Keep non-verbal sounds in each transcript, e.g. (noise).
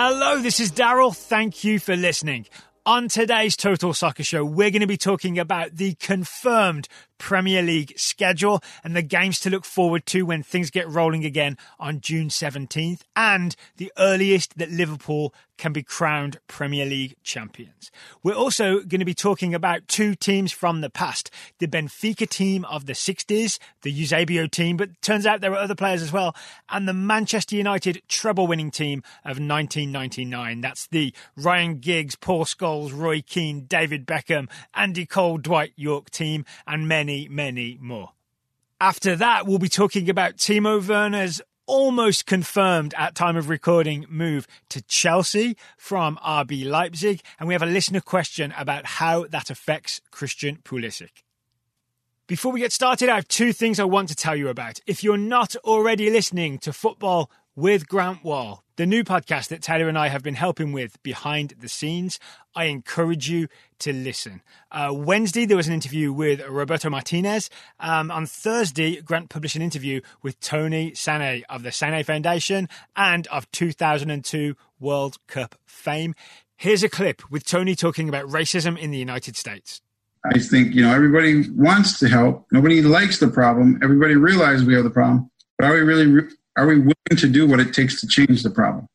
Hello, this is Daryl. Thank you for listening. On today's Total Soccer Show, we're going to be talking about the confirmed Premier League schedule and the games to look forward to when things get rolling again on June 17th and the earliest that Liverpool can be crowned Premier League champions. We're also going to be talking about two teams from the past the Benfica team of the 60s, the Eusebio team, but turns out there were other players as well, and the Manchester United treble winning team of 1999. That's the Ryan Giggs, Paul Scholes, Roy Keane, David Beckham, Andy Cole, Dwight Yorke team, and many, many more. After that, we'll be talking about Timo Werner's almost confirmed at time of recording move to Chelsea from RB Leipzig. And we have a listener question about how that affects Christian Pulisic. Before we get started, I have two things I want to tell you about. If you're not already listening to Football with Grant Wahl, the new podcast that Taylor and I have been helping with behind the scenes, I encourage you to listen. Uh, Wednesday, there was an interview with Roberto Martinez. Um, on Thursday, Grant published an interview with Tony Sanneh of the Sanneh Foundation and of 2002 World Cup fame. Here's a clip with Tony talking about racism in the United States. I think, you know, everybody wants to help. Nobody likes the problem. Everybody realizes we have the problem. But are we really are we willing to do what it takes to change the problem?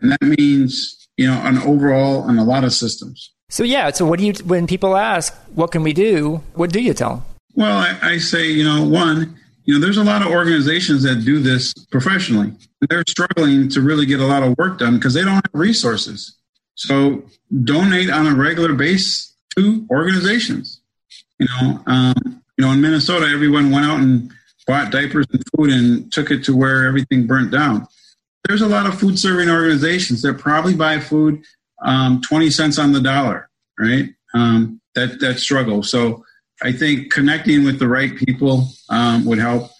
And that means, you know, an overall on a lot of systems. So yeah, so what do you when people ask, what can we do? What do you tell them? Well, I, I say, you know, one, you know, there's a lot of organizations that do this professionally. They're struggling to really get a lot of work done because they don't have resources. So donate on a regular base to organizations. You know, um, you know, in Minnesota, everyone went out and bought diapers and food and took it to where everything burnt down. There's a lot of food serving organizations that probably buy food um, 20 cents on the dollar, right? Um, that, that struggle. So I think connecting with the right people um, would help.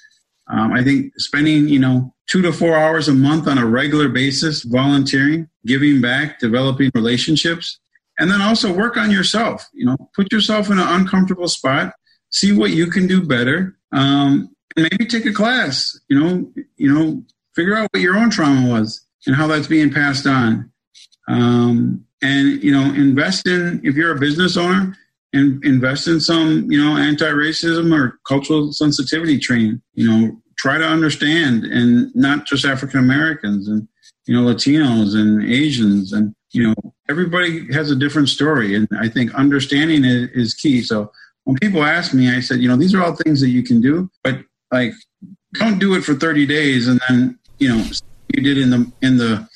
Um, I think spending, you know, two to four hours a month on a regular basis, volunteering, giving back, developing relationships, and then also work on yourself. You know, put yourself in an uncomfortable spot, see what you can do better, um, maybe take a class. You know, you know, figure out what your own trauma was and how that's being passed on. Um, and you know, invest in if you're a business owner, and invest in some you know anti-racism or cultural sensitivity training. You know, try to understand and not just African Americans and you know Latinos and Asians and you know everybody has a different story, and I think understanding it is key. So when people ask me, I said, you know, these are all things that you can do, but like don't do it for 30 days and then you know you did in the in the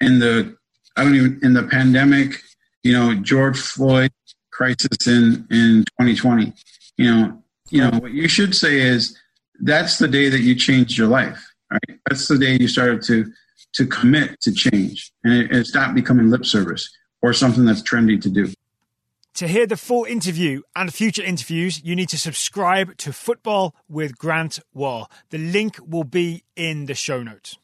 in the i don't even in the pandemic you know george floyd crisis in in 2020 you know you know what you should say is that's the day that you changed your life right? That's the day you started to to commit to change and it, it stopped becoming lip service or something that's trendy to do to hear the full interview and future interviews, you need to subscribe to Football with Grant Wahl. The link will be in the show notes.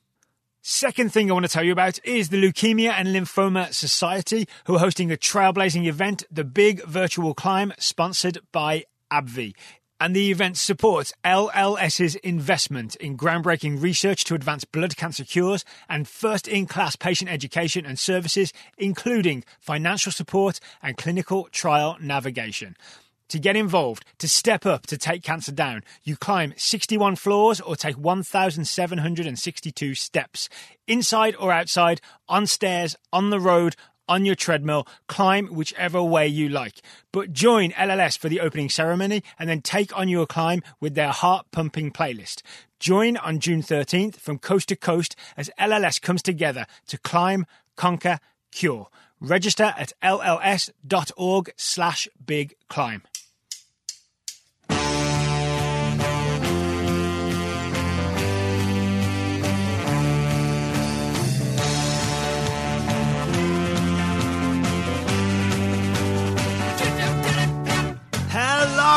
Second thing I want to tell you about is the Leukemia and Lymphoma Society, who are hosting a trailblazing event, the Big Virtual Climb, sponsored by AbbVie and the event supports LLS's investment in groundbreaking research to advance blood cancer cures and first in class patient education and services, including financial support and clinical trial navigation. To get involved, to step up to take cancer down, you climb 61 floors or take 1,762 steps, inside or outside, on stairs, on the road, on your treadmill, climb whichever way you like. But join LLS for the opening ceremony and then take on your climb with their heart pumping playlist. Join on June 13th from coast to coast as LLS comes together to climb, conquer, cure. Register at lls.org slash big climb.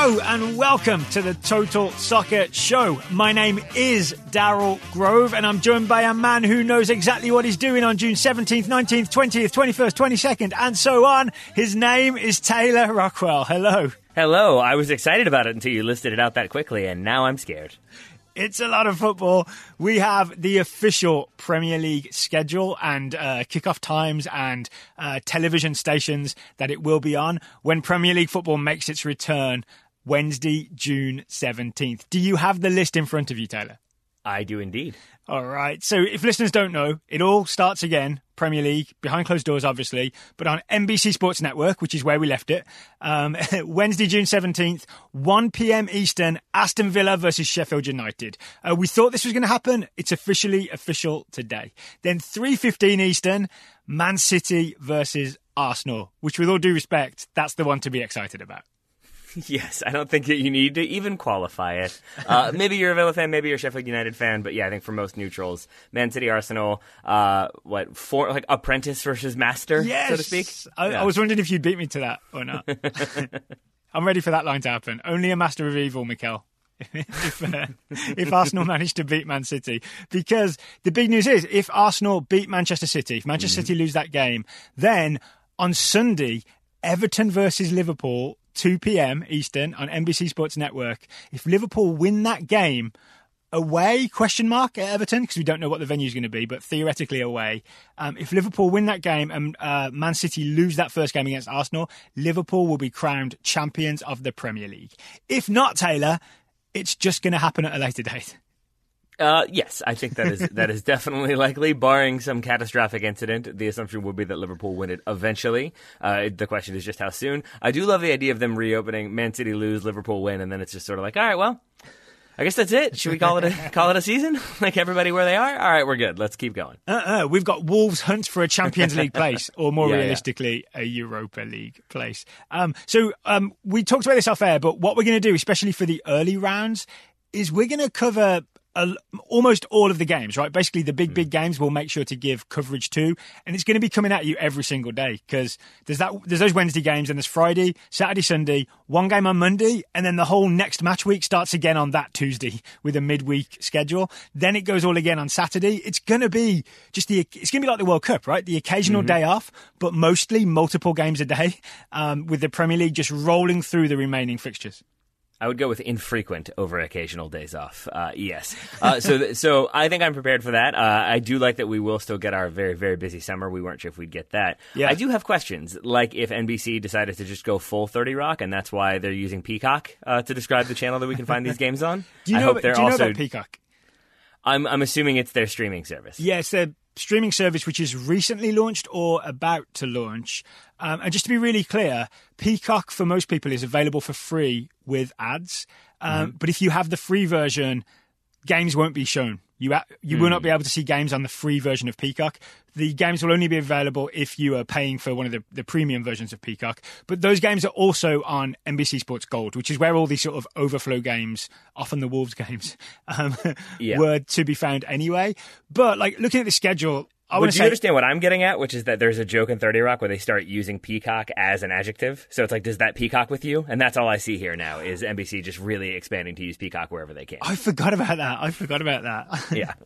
Hello and welcome to the Total Soccer Show. My name is Daryl Grove and I'm joined by a man who knows exactly what he's doing on June 17th, 19th, 20th, 21st, 22nd, and so on. His name is Taylor Rockwell. Hello. Hello. I was excited about it until you listed it out that quickly, and now I'm scared. It's a lot of football. We have the official Premier League schedule and uh, kickoff times and uh, television stations that it will be on when Premier League football makes its return Wednesday, June 17th. Do you have the list in front of you, Taylor? I do indeed. All right. So if listeners don't know, it all starts again, Premier League, behind closed doors, obviously, but on NBC Sports Network, which is where we left it. Um, (laughs) Wednesday, June 17th, 1 p.m. Eastern, Aston Villa versus Sheffield United. Uh, we thought this was going to happen. It's officially official today. Then 3.15 Eastern, Man City versus Arsenal, which with all due respect, that's the one to be excited about. (laughs) Yes, I don't think that you need to even qualify it. Uh, (laughs) maybe you're a Villa fan, maybe you're a Sheffield United fan, but yeah, I think for most neutrals, Man City, Arsenal, uh, what for like apprentice versus master, yes! so to speak. I, Yeah. I was wondering if you'd beat me to that or not. (laughs) I'm ready for that line to happen. Only a master of evil, Mikel. if, uh, if Arsenal manage to beat Man City, because the big news is if Arsenal beat Manchester City, if Manchester City lose that game, then on Sunday, Everton versus Liverpool, 2 p.m. Eastern on NBC Sports Network. If Liverpool win that game, away question mark at Everton because we don't know what the venue is going to be, but theoretically away. Um, if Liverpool win that game and uh, Man City lose that first game against Arsenal, Liverpool will be crowned champions of the Premier League. If not, Taylor, it's just going to happen at a later (laughs) date. Uh, yes, I think that is that is definitely likely, barring some catastrophic incident. The assumption would be that Liverpool win it eventually. Uh, the question is just how soon. I do love the idea of them reopening, Man City lose, Liverpool win, and then it's just sort of like, all right, well, I guess that's it. Should we call it a (laughs) call it a season? (laughs) like everybody where they are? All right, we're good. Let's keep going. Uh-uh. We've got Wolves hunt for a Champions League place, (laughs) or more Yeah, yeah. realistically, a Europa League place. Um, so um, we talked about this off air, but what we're going to do, especially for the early rounds, is we're going to cover a, almost all of the games, right? Basically, the big, big games we'll make sure to give coverage to, and it's going to be coming at you every single day because there's that there's those Wednesday games, and there's Friday, Saturday, Sunday, one game on Monday, and then the whole next match week starts again on that Tuesday with a midweek schedule. Then it goes all again on Saturday. It's going to be just the it's going to be like the World Cup, right? The occasional day off, but mostly multiple games a day, um, with the Premier League just rolling through the remaining fixtures. I would go with infrequent over occasional days off. Uh, yes. Uh, so, th- so I think I'm prepared for that. Uh, I do like that we will still get our very, very busy summer. We weren't sure if we'd get that. Yeah. I do have questions, like if NBC decided to just go full 30 Rock, and that's why they're using Peacock uh, to describe the channel that we can find these (laughs) games on. Do you I know? hope About, they're do you know about Peacock? I'm, I'm assuming it's their streaming service. Yeah, it's their streaming service which is recently launched or about to launch. Um, and just to be really clear, Peacock for most people is available for free with ads. Um, But if you have the free version, games won't be shown. You you will not be able to see games on the free version of Peacock. The games will only be available if you are paying for one of the, the premium versions of Peacock. But those games are also on NBC Sports Gold, which is where all these sort of overflow games, often the Wolves (laughs) games, um, Yeah. were to be found anyway. But like looking at the schedule, I do you understand what I'm getting at? Which is that there's a joke in 30 Rock where they start using peacock as an adjective. So it's like, does that peacock with you? And that's all I see here now is NBC just really expanding to use peacock wherever they can. I forgot about that. I forgot about that. Yeah. (laughs)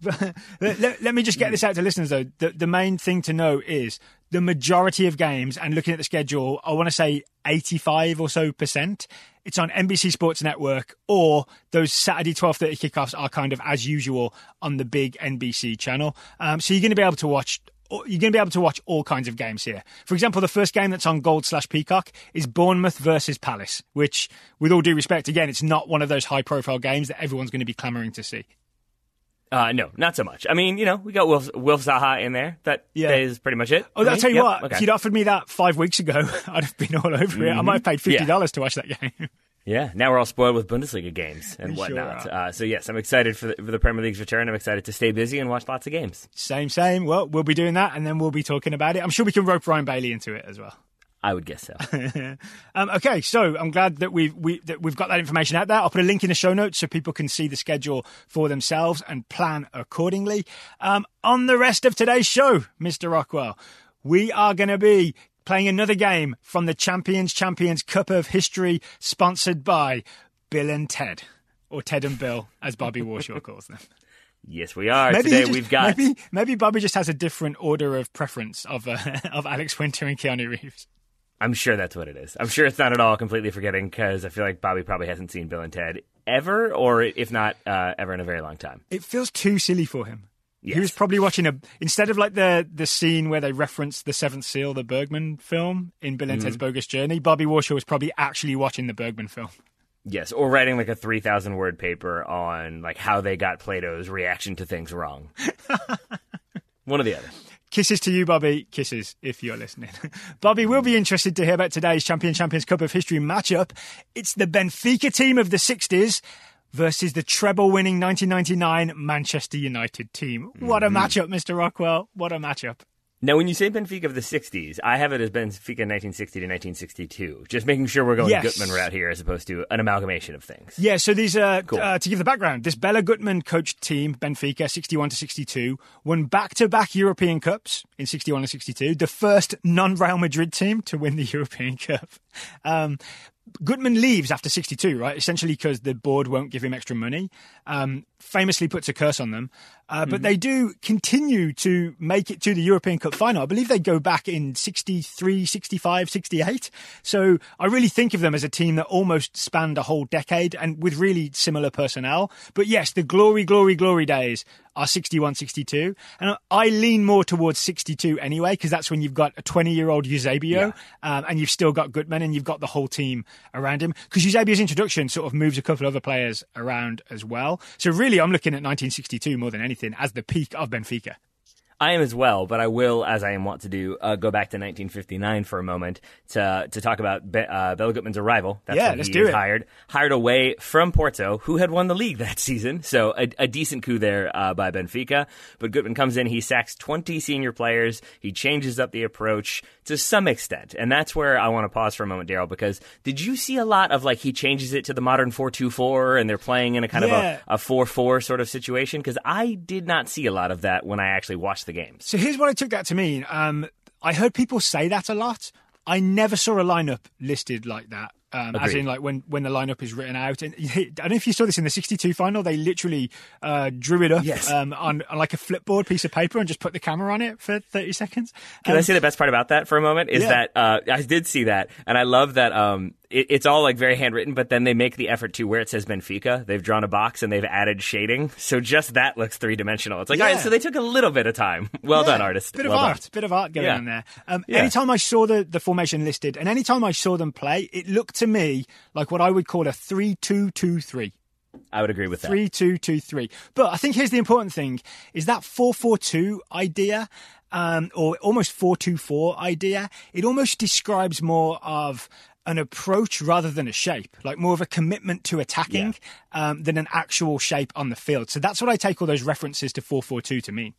But let, let- me just get this out to listeners though. The, the main thing to know is the majority of games, and looking at the schedule, I want to say 85 or so percent. It's on NBC Sports Network, or those Saturday 12:30 kickoffs are kind of as usual on the big NBC channel. Um, so you're going to be able to watch. You're going to be able to watch all kinds of games here. For example, the first game that's on Gold slash Peacock is Bournemouth versus Palace, which, with all due respect, again, it's not one of those high-profile games that everyone's going to be clamoring to see. Uh, no, not so much. I mean, you know, we got Wilf, Wilf Zaha in there. That Yeah. is pretty much it. Oh, I'll tell you Yep, what. okay. If you'd offered me that five weeks ago, (laughs) I'd have been all over it. I might have paid fifty dollars to watch that game. (laughs) Yeah, now we're all spoiled with Bundesliga games and We sure whatnot. uh, so yes, I'm excited for the, for the Premier League's return. I'm excited to stay busy and watch lots of games. same, same. Well, we'll be doing that, and then we'll be talking about it. I'm sure we can rope Ryan Bailey into it as well. I would guess so. (laughs) Um, okay, so I'm glad that we've we, that we've got that information out there. I'll put a link in the show notes so people can see the schedule for themselves and plan accordingly. Um, on the rest of today's show, Mr. Rockwell, we are going to be playing another game from the Champions Champions Cup of History, sponsored by Bill and Ted, or Ted and Bill, as Bobby Warshaw (laughs) calls them. yes, we are. he Today just- we've got. maybe maybe Bobby just has a different order of preference of uh, (laughs) of Alex Winter and Keanu Reeves. I'm sure that's what it is. I'm sure it's not at all completely forgetting because I feel like Bobby probably hasn't seen Bill and Ted ever, or if not uh, ever in a very long time. It feels too silly for him. Yes. He was probably watching a instead of like the the scene where they reference the Seventh Seal, the Bergman film in Bill and Ted's Bogus Journey. Bobby Warshaw was probably actually watching the Bergman film. Yes, or writing like a 3,000 word paper on like how they got Plato's reaction to things wrong. (laughs) One or the other. Kisses to you, Bobby. Kisses if you're listening. (laughs) Bobby will be interested to hear about today's Champion Champions Cup of History matchup. It's the Benfica team of the 60s versus the treble winning 1999 Manchester United team. What a mm-hmm. matchup, Mr. Rockwell. What a matchup. Now, when you say Benfica of the 60s, I have it as Benfica 1960 to 1962. Just making sure we're going Yes. Guttmann route here as opposed to an amalgamation of things. Yeah, so these are Cool. uh, to give the background. This Bella Guttmann coached team, Benfica, 61 to 62, won back-to-back European Cups in 61 and 62. The first non-Real Madrid team to win the (laughs) European Cup. Um, Guttmann leaves after 62, right? Essentially because the board won't give him extra money. Um, famously puts a curse on them. Uh, but they do continue to make it to the European Cup final. I believe they go back in 63, 65, 68. So I really think of them as a team that almost spanned a whole decade and with really similar personnel. But yes, the glory, glory, glory days are 61, 62. And I lean more towards 62 anyway, because that's when you've got a 20 year old Eusebio um, and you've still got Guttmann and you've got the whole team around him. Because Eusebio's introduction sort of moves a couple of other players around as well. So really, I'm looking at 1962 more than anything as the peak of Benfica. I am as well, but I will, as I am wont to do, uh, go back to 1959 for a moment to to talk about Be- uh, Guttmann's arrival. That's Yeah, when let's he do it. Hired, hired away from Porto, who had won the league that (laughs) season. So a, a decent coup there uh, by Benfica. But Guttmann comes in, he sacks 20 senior players, he changes up the approach to some extent, and that's where I want to pause for a moment, Daryl, because did you see a lot of like he changes it to the modern 4-2-4 and they're playing in a kind Yeah. of a, a 4-4 sort of situation? Because I did not see a lot of that when I actually watched the games. So here's what I took that to mean. Um, I heard people say that a lot. I never saw a lineup listed like that. Um, as in, like when, when the lineup is written out, and I don't know if you saw this in the '62 final. They literally uh, drew it up Yes. um, on, on like a flipboard piece of paper and just put the camera on it for 30 seconds. Can Um, I say the best part about that for a moment is Yeah. that uh, I did see that, and I love that um, it's all like very handwritten, but then they make the effort to where it says Benfica. They've drawn a box and they've added shading, so just that looks three dimensional. It's like, all right, so they took a little bit of time. (laughs) Well Yeah, done, artist. Bit well of done. art, bit of art going Yeah. on there. Um, Yeah. Anytime I saw the, the formation listed, and anytime I saw them play, it looked to me like what I would call a three-two-two-three. I would agree with that. Three two two three. But I think here's the important thing: is that four four two idea, um, or almost four two four idea. It almost describes more of an approach rather than a shape, like more of a commitment to attacking um, than an actual shape on the field. So that's what I take all those references to four four two to mean.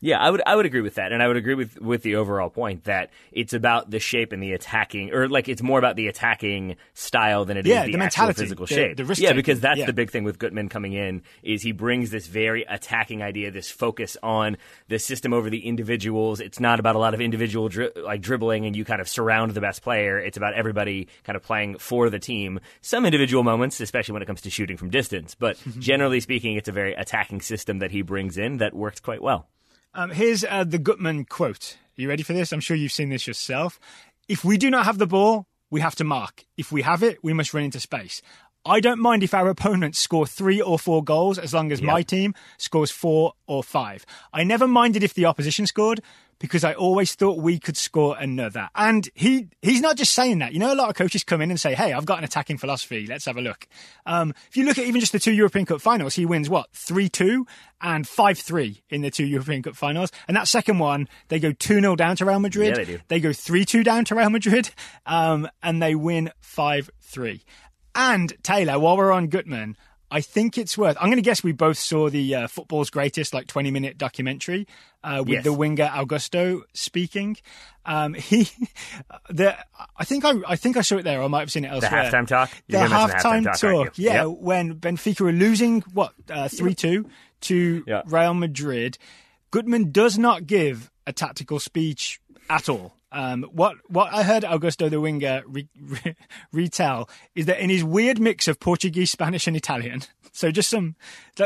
Yeah, I would I would agree with that, and I would agree with with the overall point that it's about the shape and the attacking, or like it's more about the attacking style than it is Yeah, the, the actual mentality, physical the- shape. the yeah, because that's yeah. the big thing with Guttmann coming in is he brings this very attacking idea, this focus on the system over the individuals. It's not about a lot of individual dri- like dribbling and you kind of surround the best player. It's about everybody kind of playing for the team. Some individual moments, especially when it comes to shooting from distance, but (laughs) generally speaking, it's a very attacking system that he brings in that works quite well. Um, here's uh, the Guttmann quote. Are you ready for this? I'm sure you've seen this yourself. If we do not have the ball, we have to mark. If we have it, we must run into space. I don't mind if our opponents score three or four goals as long as my team scores four or five. I never minded if the opposition scored because I always thought we could score another. And he he's not just saying that. You know, a lot of coaches come in and say, "Hey, I've got an attacking philosophy. Let's have a look." Um, if you look at even just the two European Cup finals, he wins what three two and five three in the two European Cup finals. And that second one, they go two 0 down to Real Madrid. Yeah, they do. They go three two down to Real Madrid, um, and they win five three. And Taylor, while we're on Guttmann, I think it's worth. I'm going to guess we both saw the uh, football's greatest like 20 minute documentary uh, with Yes. the winger Augusto speaking. Um, (laughs) he, the I think I I think I saw it there. Or I might have seen it elsewhere. The halftime talk. The halftime halftime talk, talk, yeah, Yep. when Benfica were losing what uh, three two to Yeah. Real Madrid, Goodman does not give a tactical speech at all. Um, what what I heard Augusto the winger re, re, (laughs) retell is that in his weird mix of Portuguese, Spanish, and Italian, (laughs) so just some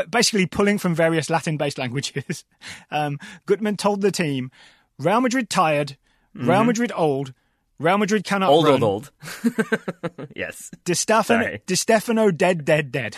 basically pulling from various Latin-based languages, (laughs) um, Goodman told the team, "Real Madrid tired, Real Madrid old." Real Madrid cannot Old, run. old, old. yes. Di Stefano, Di Stefano dead, dead, dead.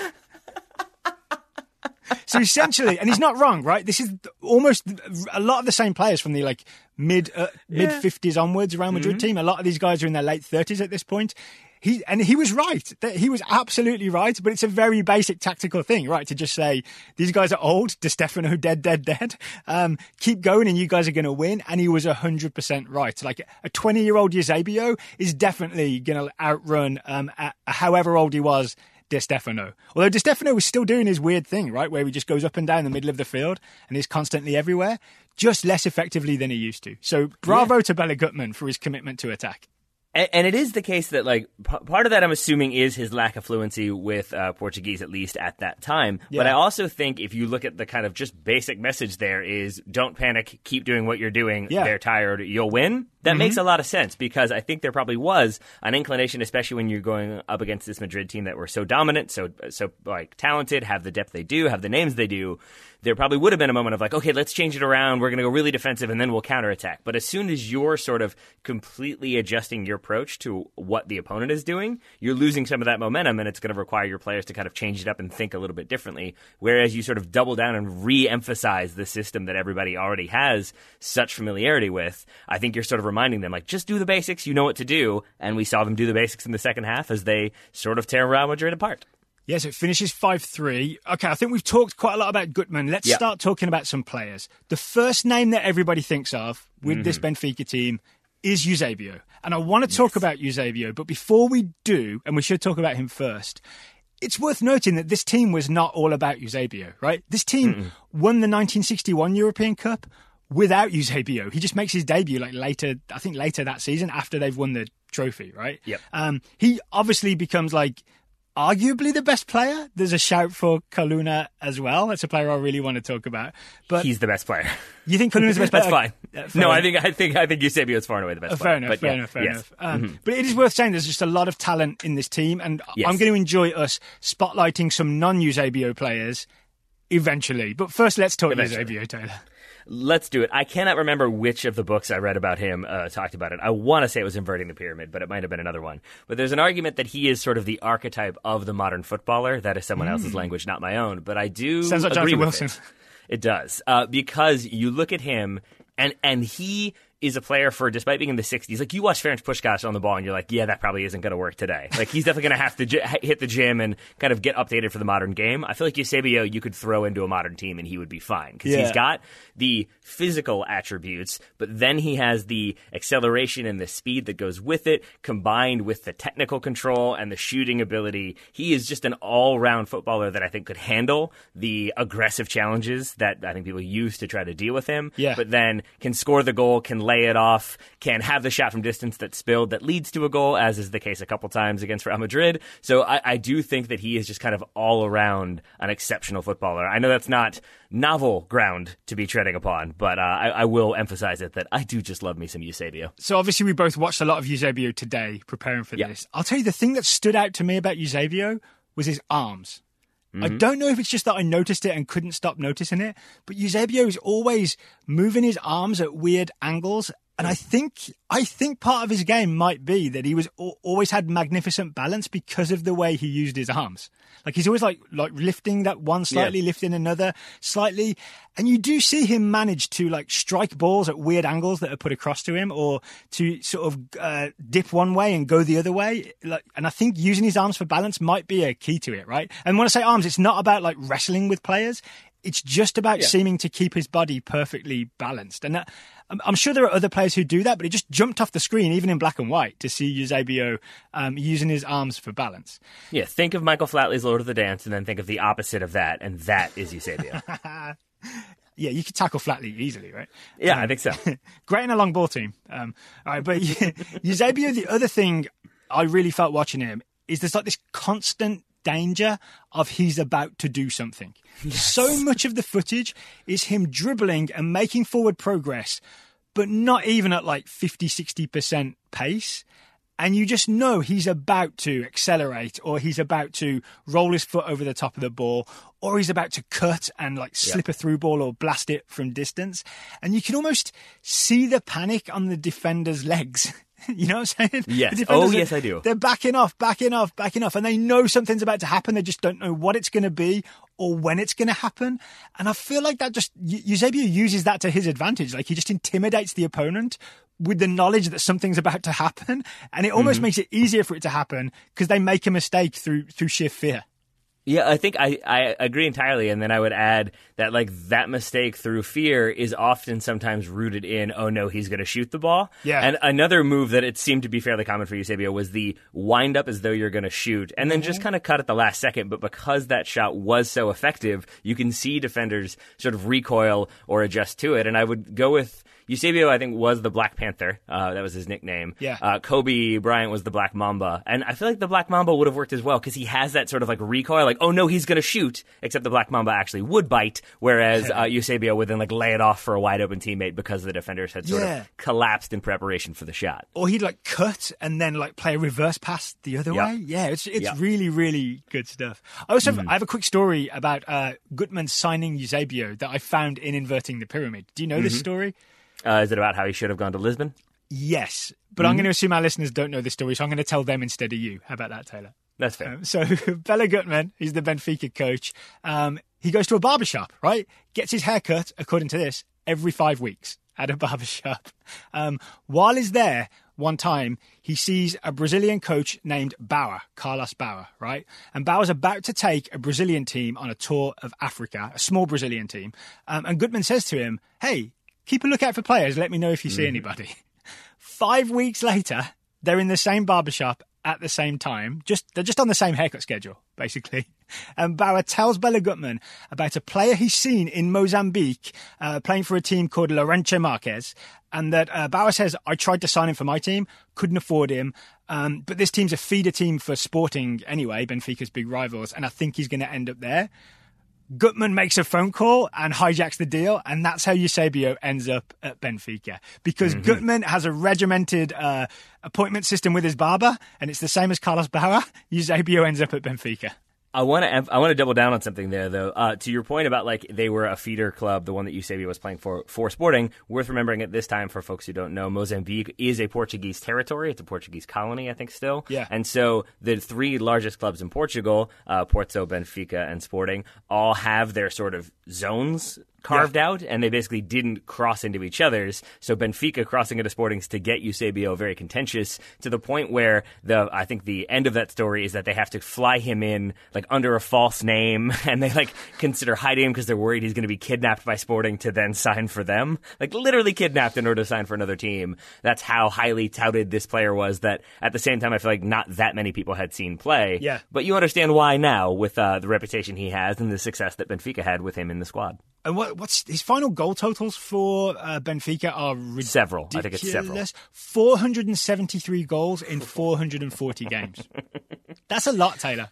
So essentially, and he's not wrong, right? This is almost a lot of the same players from the like mid uh, mid fifties onwards Real Madrid Mm-hmm. team. A lot of these guys are in their late thirties at this point. He and he was right. He was absolutely right. But it's a very basic tactical thing, right? To just say these guys are old. Di Stefano dead, dead, dead. Um, keep going, and you guys are going to win. And he was hundred percent right. Like a twenty-year-old Eusebio is definitely going to outrun um, a, however old he was. Di Stefano. Although Di Stefano was still doing his weird thing, right, where he just goes up and down the middle of the field and is constantly everywhere, just less effectively than he used to. So bravo to Bella Guttmann for his commitment to attack. And, and it is the case that, like, p- part of that I'm assuming is his lack of fluency with uh, Portuguese, at least at that time. But I also think if you look at the kind of just basic message there is don't panic, keep doing what you're doing. Yeah. They're tired, you'll win. That mm-hmm. makes a lot of sense because I think there probably was an inclination, especially when you're going up against this Madrid team that were so dominant, so so like talented, have the depth they do, have the names they do. There probably would have been a moment of like, okay, let's change it around. We're going to go really defensive, and then we'll counterattack. But as soon as you're sort of completely adjusting your approach to what the opponent is doing, you're losing some of that momentum, and it's going to require your players to kind of change it up and think a little bit differently. Whereas you sort of double down and re-emphasize the system that everybody already has such familiarity with. I think you're sort of reminding them like, just do the basics. You know what to do, and we saw them do the basics in the second half as they sort of tear Real Madrid apart. Yes, it finishes 5 3. Okay, I think we've talked quite a lot about Guttmann. Let's Yeah. start talking about some players. The first name that everybody thinks of with this mm-hmm. Benfica team is Eusebio. And I want to talk about Eusebio, but before we do, and we should talk about him first, it's worth noting that this team was not all about Eusebio, right? This team won the 1961 European Cup without Eusebio. He just makes his debut like later, I think later that season after they've won the trophy, right? Yep. Um, he obviously becomes like arguably the best player. There's a shout for Coluna as well. That's a player I really want to talk about. But He's the best player. you think Coluna's the best player? That's (laughs) fine. Uh, no, I think I think I think Eusebio is far and away the best Uh, player. fair enough, but fair yeah, enough, fair yes. enough. Um, But it is worth saying there's just a lot of talent in this team, and Yes. I'm going to enjoy us spotlighting some non-Eusebio players eventually. But first, let's talk Eventually. Eusebio, Taylor. Let's do it. I cannot remember which of the books I read about him uh, talked about it. I want to say it was Inverting the Pyramid, but it might have been another one. But there's an argument that he is sort of the archetype of the modern footballer. That is someone else's language, not my own. But I do Hmm. Sounds like agree Jonathan with Wilson. It. It does uh, because you look at him and and he is a player for despite being in the 60s like you watch Ferenc Puskás on the ball and you're like yeah that probably isn't going to work today like he's definitely going to have to j- hit the gym and kind of get updated for the modern game I feel like Eusebio you could throw into a modern team and he would be fine because Yeah. he's got the physical attributes but then he has the acceleration and the speed that goes with it combined with the technical control and the shooting ability he is just an all-round footballer that I think could handle the aggressive challenges that I think people use to try to deal with him Yeah. but then can score the goal, can it off, can have the shot from distance that's spilled that leads to a goal, as is the case a couple times against Real Madrid. So I, I do think that he is just kind of all around an exceptional footballer. I know that's not novel ground to be treading upon, but uh, I, I will emphasize it that I do just love me some Eusebio. So obviously, we both watched a lot of Eusebio today, preparing for Yeah. this. I'll tell you the thing that stood out to me about Eusebio was his arms. I mm-hmm. don't know if it's just that I noticed it and couldn't stop noticing it, but Eusebio is always moving his arms at weird angles. And I think I think part of his game might be that he was always had magnificent balance because of the way he used his arms. Like he's always like like lifting that one slightly, lifting another slightly, and you do see him manage to like strike balls at weird angles that are put across to him, or to sort of uh, dip one way and go the other way. Like, and I think using his arms for balance might be a key to it, right? And when I say arms, it's not about like wrestling with players. It's just about seeming to keep his body perfectly balanced. And that, I'm, sure there are other players who do that, but it just jumped off the screen, even in black and white, to see Eusebio um, using his arms for balance. Yeah, think of Michael Flatley's Lord of the Dance, and then think of the opposite of that, and that is Eusebio. (laughs) Yeah, you could tackle Flatley easily, right? yeah, I think so. (laughs) Great in a long ball team. Um, all right, but (laughs) Eusebio, the other thing I really felt watching him is there's like this constant danger of he's about to do something. So much of the footage is him dribbling and making forward progress, but not even at like 50, 60% pace. And you just know he's about to accelerate or he's about to roll his foot over the top of the ball or he's about to cut and like slip a through ball or blast it from distance. And you can almost see the panic on the defender's legs (laughs) (laughs) you know what I'm saying? Yes. Oh, yes, I do. They're backing off, backing off, backing off, and they know something's about to happen. They just don't know what it's going to be or when it's going to happen. And I feel like that just Eu- Eusebio uses that to his advantage. Like he just intimidates the opponent with the knowledge that something's about to happen, and it almost Mm-hmm. makes it easier for it to happen because they make a mistake through through sheer fear. Yeah, I think I, I agree entirely. And then I would add that, like, that mistake through fear is often sometimes rooted in, oh no, he's going to shoot the ball. Yeah. And another move that it seemed to be fairly common for Eusebio was the wind up as though you're going to shoot and then just mm-hmm. kind of cut at the last second. But because that shot was so effective, you can see defenders sort of recoil or adjust to it. And I would go with. Eusebio, I think, was the Black Panther. Uh, that was his nickname. Yeah. Uh, Kobe Bryant was the Black Mamba, and I feel like the Black Mamba would have worked as well because he has that sort of like recoil, like oh no, he's gonna shoot. Except the Black Mamba actually would bite, whereas uh, Eusebio would then like lay it off for a wide open teammate because the defenders had sort Yeah. of collapsed in preparation for the shot. Or he'd like cut and then like play a reverse pass the other Yep. way. Yeah, it's it's Yep. really really good stuff. I also have, I have a quick story about uh, Guttmann signing Eusebio that I found in inverting the pyramid. Do you know this story? Uh, is it about how he should have gone to Lisbon? Yes, but I'm going to assume our listeners don't know this story, so I'm going to tell them instead of you. How about that, Taylor? That's fair. Um, so (laughs) Bella Guttmann, he's the Benfica coach. Um, he goes to a barbershop, right? Gets his hair cut, according to this, every five weeks at a (laughs) barbershop. Um, while he's there, one time he sees a Brazilian coach named Bauer, Carlos Bauer, right? And Bauer's about to take a Brazilian team on a tour of Africa, a small Brazilian team. Um, and Guttmann says to him, "Hey, keep a lookout for players. Let me know if you see anybody." (laughs) Five weeks later, they're in the same barbershop at the same time. Just they're just on the same haircut schedule, basically. (laughs) And Bauer tells Bella Guttmann about a player he's seen in Mozambique uh, playing for a team called Lourenço Marques, and that uh, Bauer says, "I tried to sign him for my team, couldn't afford him." Um, but this team's a feeder team for Sporting anyway, Benfica's big rivals, and I think he's going to end up there. Guttmann makes a phone call and hijacks the deal, and that's how Eusebio ends up at Benfica. Because Guttmann has a regimented uh, appointment system with his barber, and it's the same as Carlos Bauer. Eusebio ends up at Benfica. I want to I want to double down on something there though. Uh, to your point about like they were a feeder club, the one that Eusebio was playing for for Sporting. Worth remembering at this time for folks who don't know, Mozambique is a Portuguese territory. It's a Portuguese colony, I think, still. Yeah. And so the three largest clubs in Portugal, uh, Porto, Benfica, and Sporting, all have their sort of zones carved out, and they basically didn't cross into each other's. So Benfica crossing into Sporting's to get Eusebio very contentious to the point where the I think the end of that story is that they have to fly him in like under a false name, (laughs) and they like consider hiding him because they're worried he's going to be kidnapped by Sporting to then sign for them, like literally kidnapped in order to sign for another team. That's how highly touted this player was. That at the same time, I feel like not that many people had seen play. Yeah. but you understand why now with uh, the reputation he has and the success that Benfica had with him in the squad. And what, what's his final goal totals for uh, Benfica are ridiculous. Several. I think it's several. 473 goals in 440 games. (laughs) That's a lot, Taylor.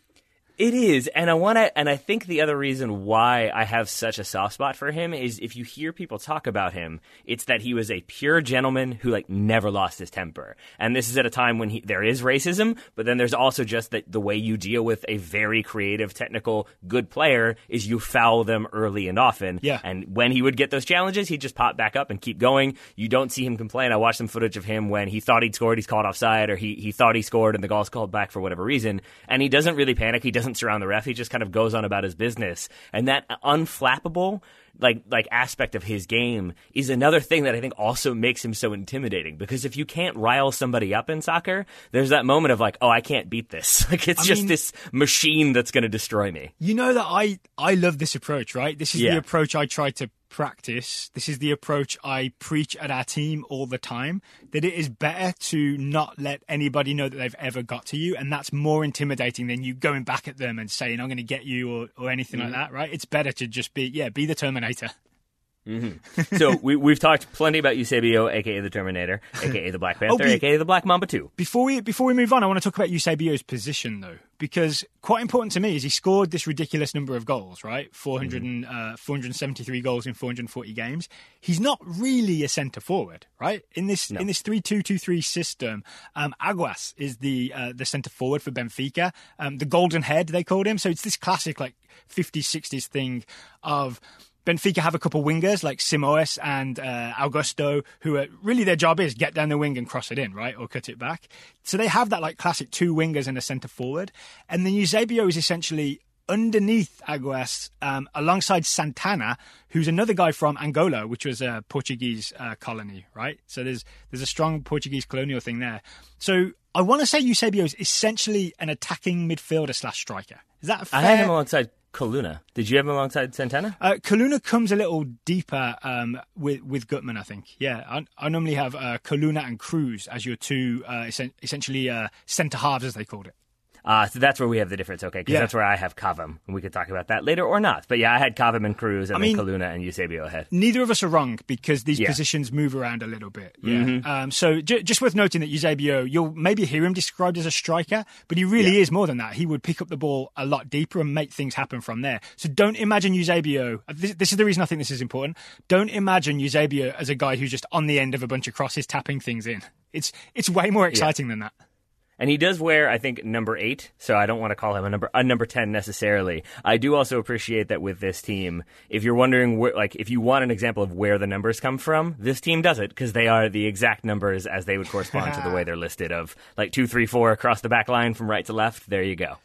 It is, and I want to, and I think the other reason why I have such a soft spot for him is if you hear people talk about him, it's that he was a pure gentleman who like never lost his temper. And this is at a time when he, there is racism, but then there's also just that the way you deal with a very creative, technical, good player is you foul them early and often. Yeah. And when he would get those challenges, he'd just pop back up and keep going. You don't see him complain. I watched some footage of him when he thought he'd scored, he's called offside, or he, he thought he scored and the goal's called back for whatever reason. And he doesn't really panic. He doesn't surround the ref. He just kind of goes on about his business. And that unflappable like like aspect of his game is another thing that I think also makes him so intimidating because if you can't rile somebody up in soccer, there's that moment of like, oh, I can't beat this. (laughs) Like it's I just mean- this machine that's going to destroy me. You know that I I love this approach, right? This is Yeah. the approach I try to practice. This is the approach I preach at our team all the time. That it is better to not let anybody know that they've ever got to you, and that's more intimidating than you going back at them and saying I'm going to get you or, or anything Mm-hmm. like that, right? It's better to just be yeah, be the Terminator. So we, we've talked plenty about Eusebio, aka the Terminator, aka the Black Panther, (laughs) we- aka the Black Mamba too. Before we before we move on, I want to talk about Eusebio's position though, because quite important to me is he scored this ridiculous number of goals, right? 400 and, uh, 473 goals in 440 games. He's not really a centre forward, right? In this in this three two two three system, um, Aguas is the uh, the centre forward for Benfica, um, the golden head they called him. So it's this classic like 50s 60s thing of Benfica have a couple wingers like Simoes and uh, Augusto, who are really their job is get down the wing and cross it in, right, or cut it back. So they have that like classic two wingers and a centre forward, and then Eusebio is essentially underneath Aguas, um, alongside Santana, who's another guy from Angola, which was a Portuguese uh, colony, right? So there's there's a strong Portuguese colonial thing there. So I want to say Eusebio is essentially an attacking midfielder slash striker. Is that fair? I had him alongside Coluna. Did you have him alongside Santana? Uh, Coluna comes a little deeper um, with with Guttmann, I think. Yeah, I, I normally have uh, Coluna and Cruz as your two uh, essen- essentially uh, centre halves, as they called it. Uh, so that's where we have the difference, okay? Because Yeah. that's where I have Cavém, and we could talk about that later or not. But yeah, I had Cavém and Cruz, and I mean- then Coluna and Eusebio ahead. Neither of us are wrong because these Yeah. positions move around a little bit. Yeah. Um, so j- just worth noting that Eusebio, you'll maybe hear him described as a striker, but he really is more than that. He would pick up the ball a lot deeper and make things happen from there. So don't imagine Eusebio. This, this is the reason I think this is important. Don't imagine Eusebio as a guy who's just on the end of a bunch of crosses tapping things in. It's it's way more exciting than that. And he does wear, I think, number eight. So I don't want to call him a number a number ten necessarily. I do also appreciate that with this team. If you're wondering, where, like, if you want an example of where the numbers come from, this team does it because they are the exact numbers as they would correspond to the way (laughs) they're listed. Of like two, three, four across the back line from right to left. There you go.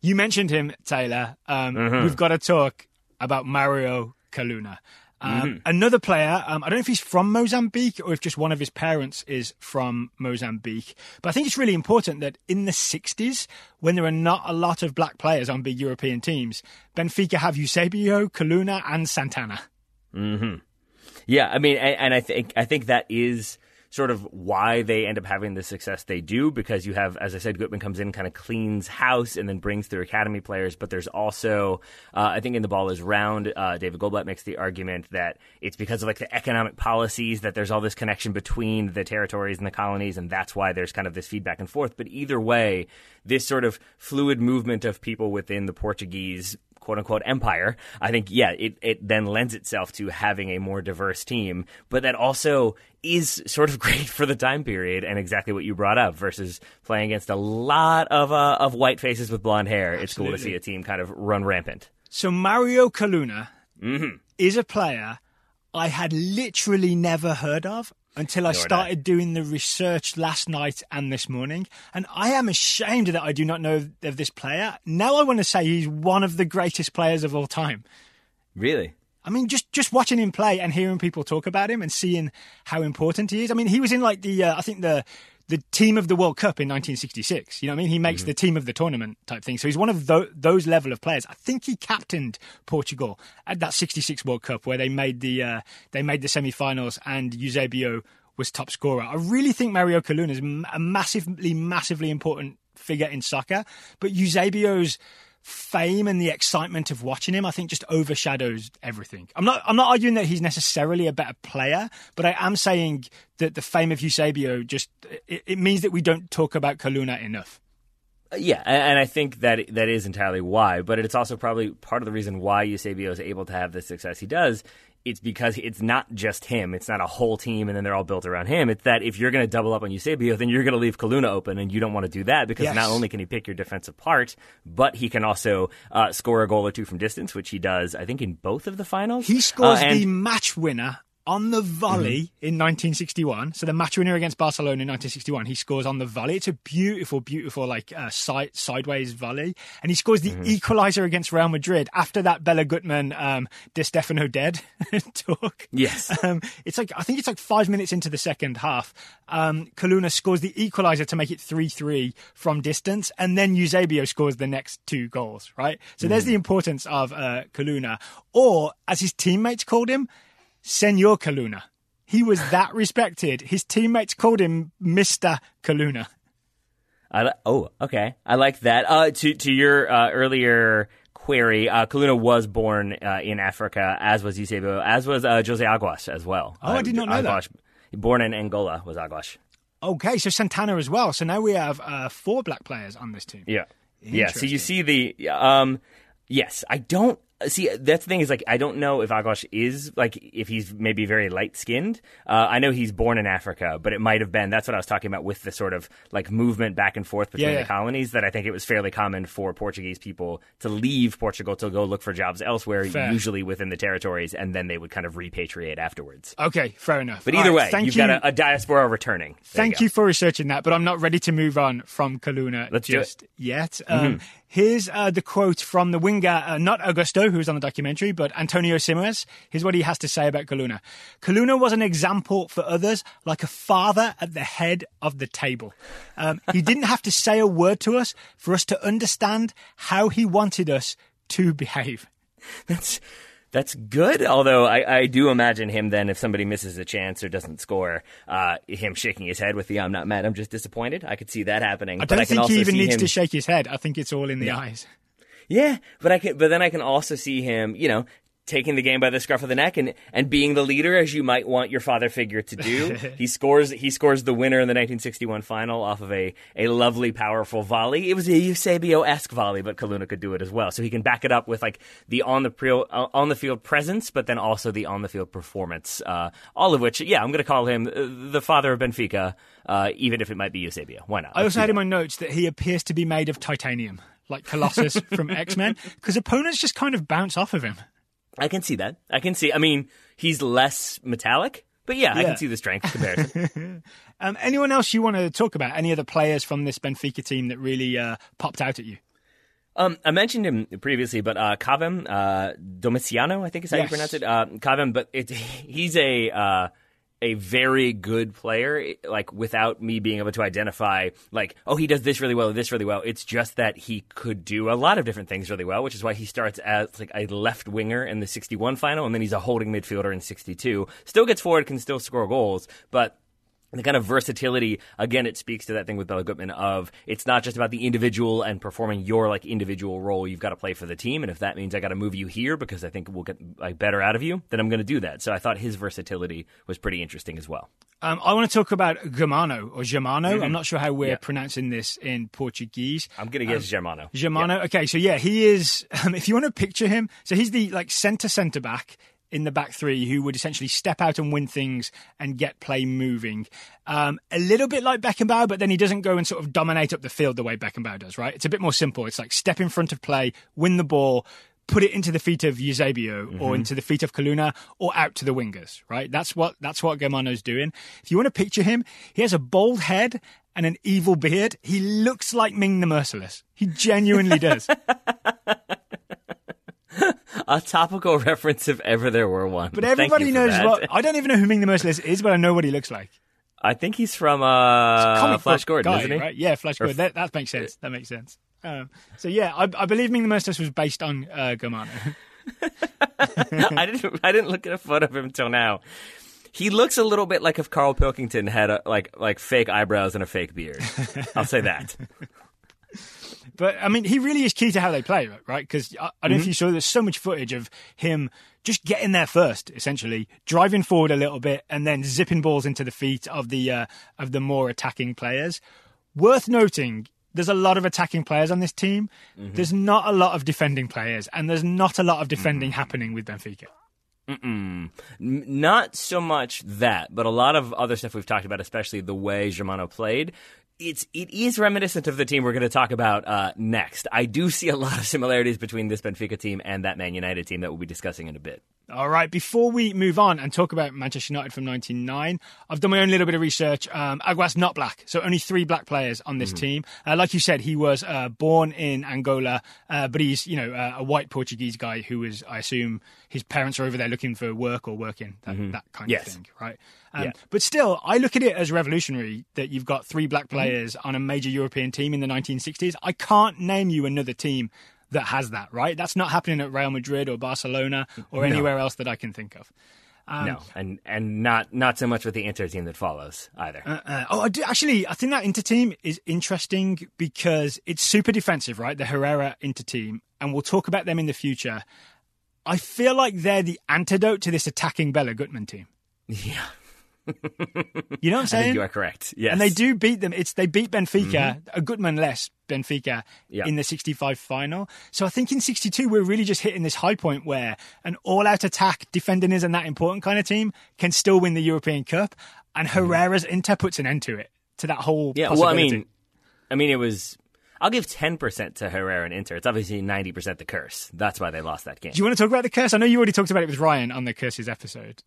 You mentioned him, Taylor. Um, Mm-hmm. We've got to talk about Mario Coluna. Um, Mm-hmm. Another player, um, I don't know if he's from Mozambique or if just one of his parents is from Mozambique, but I think it's really important that in the 60s, when there are not a lot of black players on big European teams, Benfica have Eusebio, Coluna, and Santana. Mm-hmm. Yeah, I mean, and, and I think I think that is sort of why they end up having the success they do because you have, as I said, Guttmann comes in, kind of cleans house, and then brings through academy players. But there's also, uh, I think, in the ball is round. Uh, David Goldblatt makes the argument that it's because of like the economic policies that there's all this connection between the territories and the colonies, and that's why there's kind of this feedback and forth. But either way, this sort of fluid movement of people within the Portuguese quote unquote empire, I think, yeah, it, it then lends itself to having a more diverse team, but that also is sort of (laughs) great for the time period and exactly what you brought up versus playing against a lot of, uh, of white faces with blonde hair. It's cool to see a team kind of run rampant. So Mario Coluna Mm-hmm. is a player I had literally never heard of until I started doing the research last night and this morning. And I am ashamed that I do not know of this player. Now I want to say he's one of the greatest players of all time. Really? I mean, just just watching him play and hearing people talk about him and seeing how important he is. I mean, he was in like the uh, I think the the team of the World Cup in 1966. You know what I mean? He makes the team of the tournament type thing. So he's one of tho- those level of players. I think he captained Portugal at that 66 World Cup where they made the uh, they made the semi-finals and Eusebio was top scorer. I really think Mario Coluna is a massively massively important figure in soccer, but Eusebio's fame and the excitement of watching him, I think, just overshadows everything. I'm not. I'm not arguing that he's necessarily a better player, but I am saying that the fame of Eusebio just it, it means that we don't talk about Coluna enough. Uh, Yeah, and and I think that that is entirely why, but it's also probably part of the reason why Eusebio is able to have the success he does. It's because it's not just him. It's not a whole team and then they're all built around him. It's that if you're going to double up on Eusebio, then you're going to leave Coluna open, and you don't want to do that because Yes. not only can he pick your defense apart, but he can also uh, score a goal or two from distance, which he does, I think, in both of the finals. He scores Uh, the match winner on the volley in 1961. So the match winner against Barcelona in 1961, he scores on the volley. It's a beautiful, beautiful like uh, side, sideways volley, and he scores the equalizer against Real Madrid after that Bella Guttmann, um, Di Stefano dead (laughs) talk. Yes. Um, it's like I think it's like five minutes into the second half. Um, Coluna scores the equalizer to make it three-three from distance, and then Eusebio scores the next two goals. Right. So there's the importance of uh, Coluna, or as his teammates called him, Senor Coluna. He was that respected. His teammates called him Mister Coluna. I oh, okay. I like that. Uh, to to your uh, earlier query, uh, Coluna was born uh, in Africa, as was Eusebio, as was uh, Jose Aguas as well. Oh, I did not know that. Born in Angola was Aguas. Okay, so Santana as well. So now we have uh, four black players on this team. Yeah. Yeah. So you see the um yes, I don't See, that's the thing is like I don't know if Aguas is like if he's maybe very light skinned. Uh, I know he's born in Africa, but it might have been that's what I was talking about with the sort of like movement back and forth between Yeah, yeah. the colonies. That I think it was fairly common for Portuguese people to leave Portugal to go look for jobs elsewhere, Fair. usually within the territories, and then they would kind of repatriate afterwards. Okay, fair enough. But either right, way, thank you've you. got a, a diaspora returning. There Thank go. you for researching that, but I'm not ready to move on from Coluna Let's just yet. Um, Here's uh, the quote from the winger, uh, not Augusto, who's on the documentary, but Antonio Simoes. Here's what he has to say about Coluna. Coluna was an example for others, like a father at the head of the table. Um, he (laughs) didn't have to say a word to us for us to understand how he wanted us to behave. That's that's good. Although I, I do imagine him then, if somebody misses a chance or doesn't score, uh, him shaking his head with the "I'm not mad, I'm just disappointed." I could see that happening. I don't I can think he even needs him, to shake his head. I think it's all in the eyes. Yeah, but I can. But then I can also see him, you know, taking the game by the scruff of the neck and and being the leader as you might want your father figure to do. (laughs) he scores. He scores the winner in the 1961 final off of a a lovely, powerful volley. It was a Eusebio esque volley, but Coluna could do it as well. So he can back it up with like the on the pre- uh, on the field presence, but then also the on the field performance. Uh, all of which, yeah, I'm going to call him uh, the father of Benfica, uh, even if it might be Eusebio. Why not? I also had in my notes that he appears to be made of titanium, like Colossus from (laughs) X Men, because opponents just kind of bounce off of him. I can see that. I can see. I mean, he's less metallic, but yeah, I can see the strength comparison. (laughs) Um, anyone else you want to talk about? Any other players from this Benfica team that really uh, popped out at you? um, I mentioned him previously, but uh, Cavém uh, Domiciano, I think is how Yes. you pronounce it. Uh, Cavém, but it, (laughs) he's a uh, a very good player. Like without me being able to identify, like, oh, he does this really well, this really well. It's just that he could do a lot of different things really well, which is why he starts as like a left winger in the 61 final, and then he's a holding midfielder in 62. Still gets forward, can still score goals, but the kind of versatility again it speaks to that thing with Béla Guttmann of it's not just about the individual and performing your like individual role you've got to play for the team and if that means I got to move you here because I think we'll get like better out of you then I'm going to do that so I thought his versatility was pretty interesting as well Um, I want to talk about Germano or Germano. I'm not sure how we're Yeah. pronouncing this in Portuguese. I'm going to guess Germano Germano. Okay, so yeah, he is. Um, (laughs) if you want to picture him, so he's the like centre centre back in the back three who would essentially step out and win things and get play moving. Um, a little bit like Beckenbauer, but then he doesn't go and sort of dominate up the field the way Beckenbauer does. Right? It's a bit more simple. It's like step in front of play, win the ball. Put it into the feet of Eusebio Mm-hmm. or into the feet of Coluna or out to the wingers, right? That's what that's what Germano's doing. If you want to picture him, he has a bald head and an evil beard. He looks like Ming the Merciless. He genuinely does. (laughs) a topical (laughs) reference if ever there were one But everybody knows what. I don't even know who Ming the Merciless is, but I know what he looks like. I think he's from uh, Flash Gordon guy, isn't he Right? Yeah, Flash Gordon. That, that makes (laughs) sense. That makes sense. Um, so yeah, I, I believe Ming the Merciless was based on uh, Germano. (laughs) I didn't. I didn't look at a photo of him until now. He looks a little bit like if Carl Pilkington had a, like like fake eyebrows and a fake beard. I'll say that. But I mean, he really is key to how they play, right? Because I, I don't Mm-hmm. know if you saw, there's so much footage of him just getting there first, essentially driving forward a little bit and then zipping balls into the feet of the uh, of the more attacking players. Worth noting, there's a lot of attacking players on this team. Mm-hmm. There's not a lot of defending players, and there's not a lot of defending Mm-hmm. happening with Benfica. N- not so much that, but a lot of other stuff we've talked about, especially the way Germano played. It's it is reminiscent of the team we're going to talk about uh, next. I do see a lot of similarities between this Benfica team and that Man United team that we'll be discussing in a bit. All right, before we move on and talk about Manchester United from 99, I've done my own little bit of research. Um, Águas not black, so only three black players on this team. Uh, like you said, he was uh, born in Angola, uh, but he's you know uh, a white Portuguese guy who was, I assume, his parents are over there looking for work or working that, that kind Yes. of thing, right? Um, Yeah. But still, I look at it as revolutionary that you've got three black players on a major European team in the 1960s. I can't name you another team that has that, right? That's not happening at Real Madrid or Barcelona or anywhere else that I can think of. no, and and not not so much with the Inter team that follows either. Uh, oh, I do, actually, I think that Inter team is interesting because it's super defensive, right? The Herrera Inter team, and we'll talk about them in the future. I feel like they're the antidote to this attacking Béla Guttmann team. (laughs) yeah, You know what I'm I saying? think you are correct. Yes. And they do beat them. It's they beat Benfica, a Guttmann less Benfica Yeah. in the 65 final. So I think in 62 we're really just hitting this high point where an all-out attack defending isn't that important kind of team can still win the European Cup, and Herrera's Inter puts an end to it to that whole. Mm-hmm. Yeah, well, I mean, I mean, it was. I'll give ten percent to Herrera and Inter. It's obviously ninety percent the curse. That's why they lost that game. do you want to talk about the curse? I know you already talked about it with Ryan on the curses episode.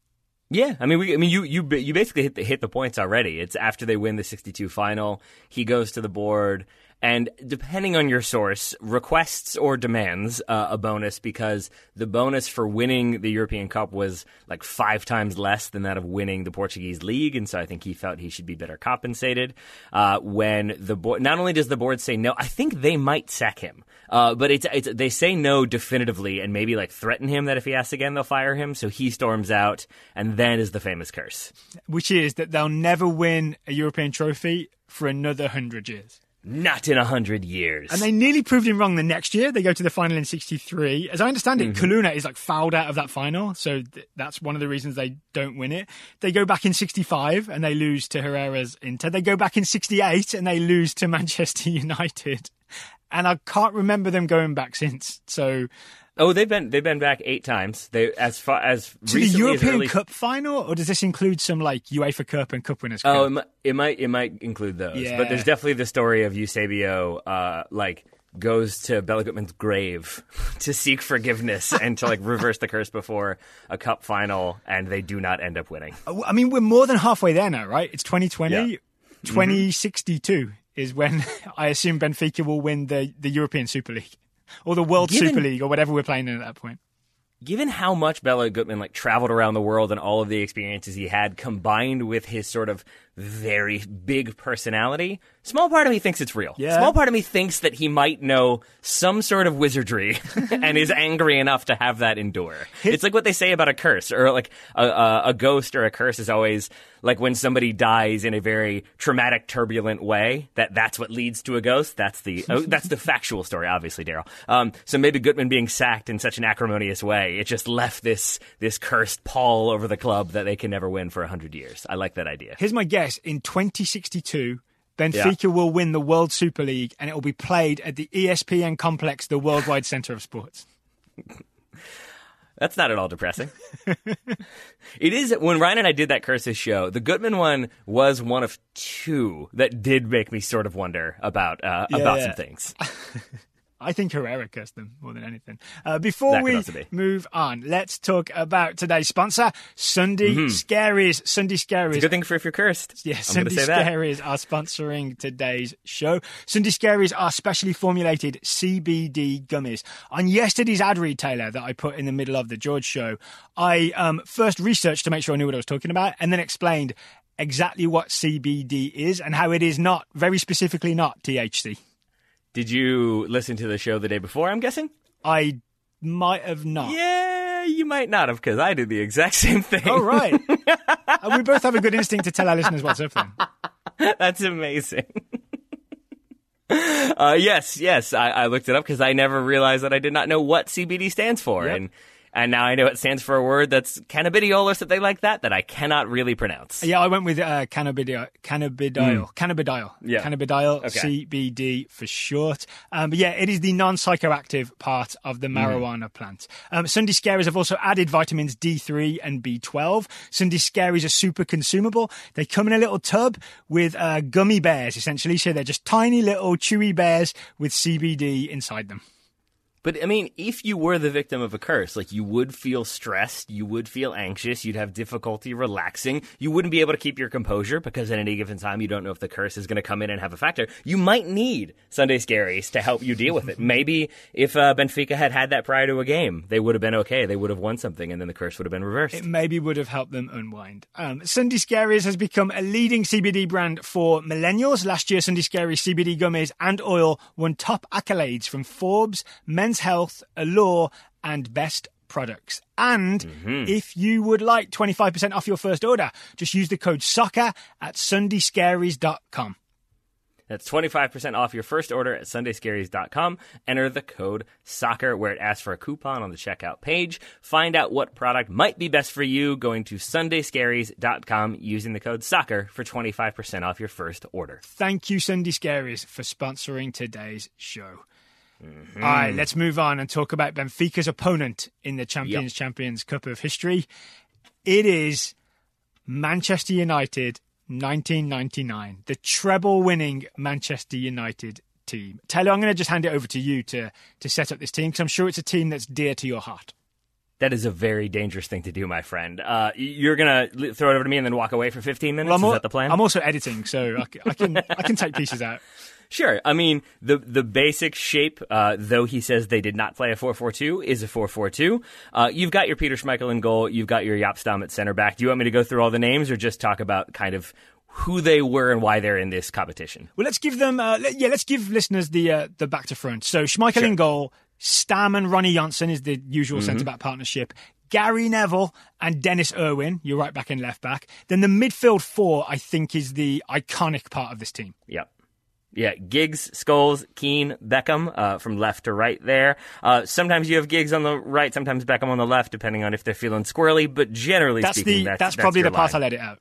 Yeah, I mean, we, I mean, you you you basically hit the, hit the points already. It's after they win the sixty-two final. He goes to the board, and depending on your source, requests or demands uh, a bonus because the bonus for winning the European Cup was like five times less than that of winning the Portuguese league, and so I think he felt he should be better compensated. Uh, when the board, not only does the board say no, I think they might sack him. Uh, but it's, it's they say no definitively and maybe like threaten him that if he asks again they'll fire him. So he storms out, and then is the famous curse. which is that they'll never win a European trophy for another hundred years. Not in a hundred years. And they nearly proved him wrong the next year. They go to the final in 63. As I understand it, Mm-hmm. Coluna is like fouled out of that final. So th- that's one of the reasons they don't win it. They go back in 65 and they lose to Herrera's Inter. They go back in 68 and they lose to (laughs) Manchester United. And I can't remember them going back since. So oh, they've been they've been back eight times. They as far as to the recently as European early- Cup final, or does this include some like UEFA Cup and Cup Winners' Cup? Oh, it might, it might it might include those, Yeah. but there's definitely the story of Eusebio, uh, like goes to Béla Guttmann's grave (laughs) to seek forgiveness and to like reverse the curse before a cup final, and they do not end up winning. I mean, we're more than halfway there now, right? It's 2020. Yeah. 2062 is when (laughs) I assume Benfica will win the, the European Super League or the World Given- Super League or whatever we're playing in at that point. given how much Béla Guttmann like traveled around the world and all of the experiences he had combined with his sort of very big personality, small part of me thinks it's real. Yeah. Small part of me thinks that he might know some sort of wizardry (laughs) (laughs) and is angry enough to have that endure. It's like what they say about a curse or like a, a, a ghost or a curse is always like when somebody dies in a very traumatic, turbulent way. That that's what leads to a ghost. That's the oh, (laughs) that's the factual story, obviously, Daryl. Um, so maybe Guttmann being sacked in such an acrimonious way, it just left this this cursed pall over the club that they can never win for hundred years. I like that idea. Here's my guess in 2062, Benfica will win the World Super League and it will be played at the ESPN complex, the worldwide center of sports. That's not at all depressing. it is when Ryan and I did that curses show. The Guttmann one was one of two that did make me sort of wonder about uh, about Yeah. some things. (laughs) I think Herrera cursed them more than anything. Uh, before we be. move on, let's talk about today's sponsor, Sunday Scaries. Sunday Scaries. Good thing for if you're cursed. Yeah, Sunday say that. Scaries are sponsoring today's show. Sunday Scaries are specially formulated CBD gummies. On yesterday's ad read, Taylor, that I put in the middle of the George show, I um, first researched to make sure I knew what I was talking about and then explained exactly what CBD is and how it is not, very specifically not THC. Did you listen to the show the day before? I'm guessing. I might have not. Yeah, you might not have because I did the exact (laughs) same thing. Oh, right. (laughs) We both have a good instinct to tell our listeners what's up then. (laughs) That's amazing. uh, yes, yes, I, I looked it up because I never realized that I did not know what CBD stands for, Yep. and and now I know it stands for a word that's cannabidiol or something like that that I cannot really pronounce. Yeah, I went with uh, cannabidiol. Cannabidiol. Cannabidiol. Hmm. Yeah. Cannabidiol, Okay. CBD for short. Um, but yeah, it is the non psychoactive part of Hmm. the marijuana plant. Um, Sunday Scaries have also added vitamins D3 and B12. Sunday Scaries are super consumable. They come in a little tub with uh, gummy bears, essentially. So they're just tiny little chewy bears with CBD inside them. But I mean, if you were the victim of a curse, like you would feel stressed, you would feel anxious, you'd have difficulty relaxing, you wouldn't be able to keep your composure because at any given time you don't know if the curse is going to come in and have a factor. You might need Sunday Scaries to help you deal with it. (laughs) Maybe if uh, Benfica had had that prior to a game, they would have been okay. They would have won something, and then the curse would have been reversed. It maybe would have helped them unwind. Um, Sunday Scaries has become a leading CBD brand for millennials. Last year, Sunday Scaries CBD gummies and oil won top accolades from Forbes, Men's Health, Allure, and Best Products. And Mm-hmm. if you would like 25% off your first order, just use the code SOCCER at sundayscaries.com. That's 25% off your first order at sundayscaries.com. Enter the code SOCCER where it asks for a coupon on the checkout page. Find out what product might be best for you going to sundayscaries.com using the code SOCCER for 25% off your first order. Thank you, Sunday Scaries, for sponsoring today's show. All right, let's move on and talk about Benfica's opponent in the Champions Champions Cup of history. It is Manchester United 1999, the treble winning Manchester United team. Taylor, I'm going to just hand it over to you to, to set up this team because I'm sure it's a team that's dear to your heart. That is a very dangerous thing to do, my friend. Uh, you're gonna throw it over to me and then walk away for 15 minutes. Well, I'm, is that the plan? I'm also editing, so I can I can take (laughs) pieces out. Sure. I mean, the the basic shape, uh, though he says they did not play a 4-4-2, is a 4-4-2. Uh, you've got your Peter Schmeichel in goal. You've got your Jaap Stam at center back. Do you want me to go through all the names or just talk about kind of who they were and why they're in this competition? Well, let's give them. Uh, let, yeah, let's give listeners the uh, the back to front. So Schmeichel in goal, Stam and Ronny Johnsen is the usual centre back partnership. Gary Neville and Denis Irwin, you're right back and left back. Then the midfield four, I think, is the iconic part of this team. Yep. Yeah, Giggs, Scholes, Keane, Beckham uh, from left to right there. Uh, sometimes you have Giggs on the right, sometimes Beckham on the left, depending on if they're feeling squirrely. But generally That's speaking, the that's, that's, probably your the part. I'll edit out.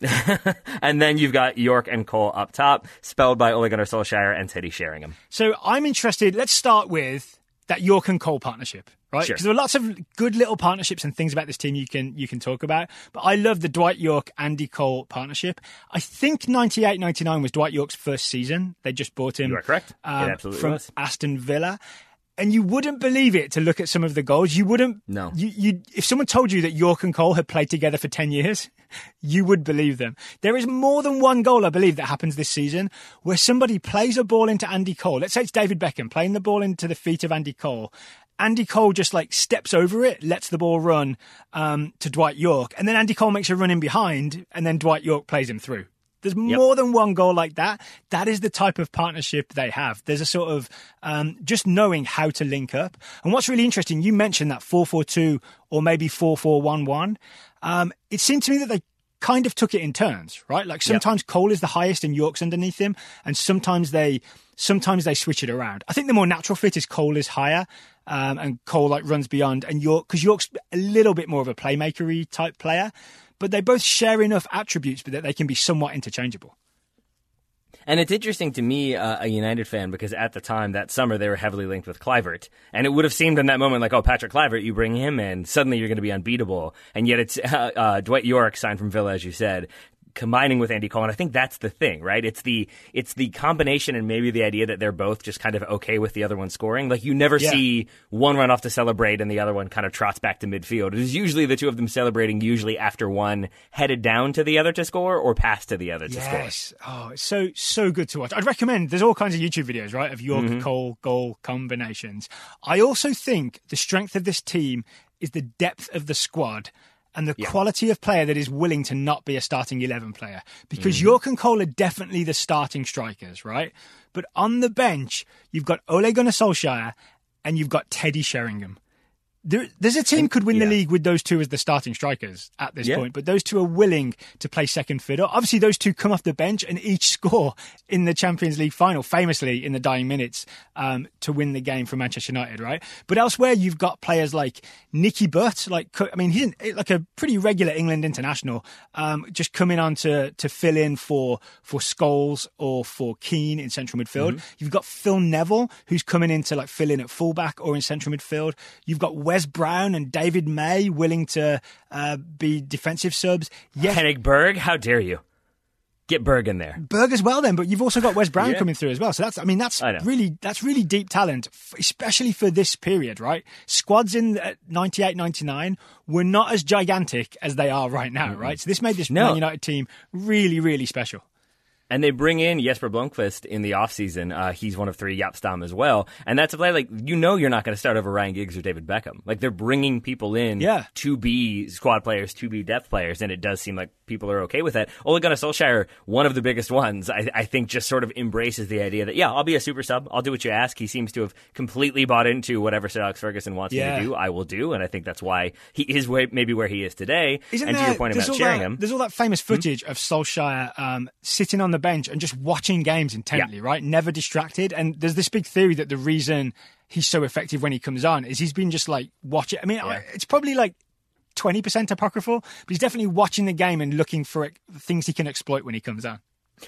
(laughs) and then you've got Yorke and Cole up top, spelled by Ole Gunnar Solskjaer and Teddy Sheringham. So I'm interested. Let's start with that Yorke and Cole partnership, right? Sure. Because there are lots of good little partnerships and things about this team you can you can talk about. But I love the Dwight Yorke Andy Cole partnership. I think 98 99 was Dwight Yorke's first season. They just bought him. You are correct. Um, absolutely from was. Aston Villa. And you wouldn't believe it to look at some of the goals. You wouldn't. No. You, you, if someone told you that Yorke and Cole had played together for 10 years, (laughs) you would believe them. There is more than one goal, I believe, that happens this season where somebody plays a ball into Andy Cole. Let's say it's David Beckham playing the ball into the feet of Andy Cole. Andy Cole just like steps over it, lets the ball run um, to Dwight Yorke, and then Andy Cole makes a run in behind, and then Dwight Yorke plays him through. There's more than one goal like that. That is the type of partnership they have. There's a sort of um, just knowing how to link up. And what's really interesting, you mentioned that 442 or maybe 4411. Um, it seemed to me that they kind of took it in turns, right? Like sometimes Cole is the highest and Yorke's underneath him, and sometimes they sometimes they switch it around. I think the more natural fit is Cole is higher. Um, and Cole like runs beyond, and Yorke because Yorke's a little bit more of a playmakery type player, but they both share enough attributes, but that they can be somewhat interchangeable. And it's interesting to me, uh, a United fan, because at the time that summer they were heavily linked with Kluivert, and it would have seemed in that moment like, oh, Patrick Kluivert, you bring him in, suddenly you're going to be unbeatable. And yet it's (laughs) uh, uh, Dwight Yorke signed from Villa, as you said, combining with Andy Cole, and I think that's the thing, right? It's the it's the combination and maybe the idea that they're both just kind of okay with the other one scoring. Like you never Yeah. see one run off to celebrate and the other one kind of trots back to midfield. It is usually the two of them celebrating, usually after one headed down to the other to score or pass to the other to score. Yes. Oh, it's so so good to watch. I'd recommend. There's all kinds of YouTube videos, right, of Yorke Mm-hmm. Cole goal combinations. I also think the strength of this team is the depth of the squad and the quality of player that is willing to not be a starting eleven player. Because Mm-hmm. Yorke and Cole are definitely the starting strikers, right? But on the bench, you've got Ole Gunnar Solskjaer and you've got Teddy Sheringham. There, there's a team could win the league with those two as the starting strikers at this Yeah. point, but those two are willing to play second fiddle. Obviously, those two come off the bench and each (laughs) score in the Champions League final, famously in the dying minutes, um, to win the game for Manchester United, right? But elsewhere, you've got players like Nicky Butt, like I mean, he's like a pretty regular England international, um, just coming on to to fill in for for Scholes or for Keane in central midfield. You've got Phil Neville, who's coming in to like fill in at fullback or in central midfield. You've got Wes Brown and David May willing to uh, be defensive subs. Yes, Henning Berg, how dare you? Get Berg in there. Berg as well then, but you've also got Wes Brown Yeah. coming through as well. So that's I mean that's I really that's really deep talent, especially for this period, right? Squads in uh, 98 99 were not as gigantic as they are right now, right? So this made this No. Man United team really really special. And they bring in Jesper Blomqvist in the offseason. Uh, he's one of three Jaap Stam as well. And that's a play like, you know, you're not going to start over Ryan Giggs or David Beckham. Like, they're bringing people in Yeah. to be squad players, to be depth players. And it does seem like people are okay with that. Ole Gunnar Solskjaer, one of the biggest ones, I, I think just sort of embraces the idea that, yeah, I'll be a super sub. I'll do what you ask. He seems to have completely bought into whatever Sir Alex Ferguson wants Yeah. me to do, I will do. And I think that's why he is where, maybe where he is today. Isn't and there, to your point about sharing that, him. There's all that famous footage of Solskjaer um, sitting on the bench and just watching games intently, yeah. right? Never distracted. And there's this big theory that the reason he's so effective when he comes on is he's been just like watching. I mean, yeah. it's probably like 20% apocryphal, but he's definitely watching the game and looking for things he can exploit when he comes on.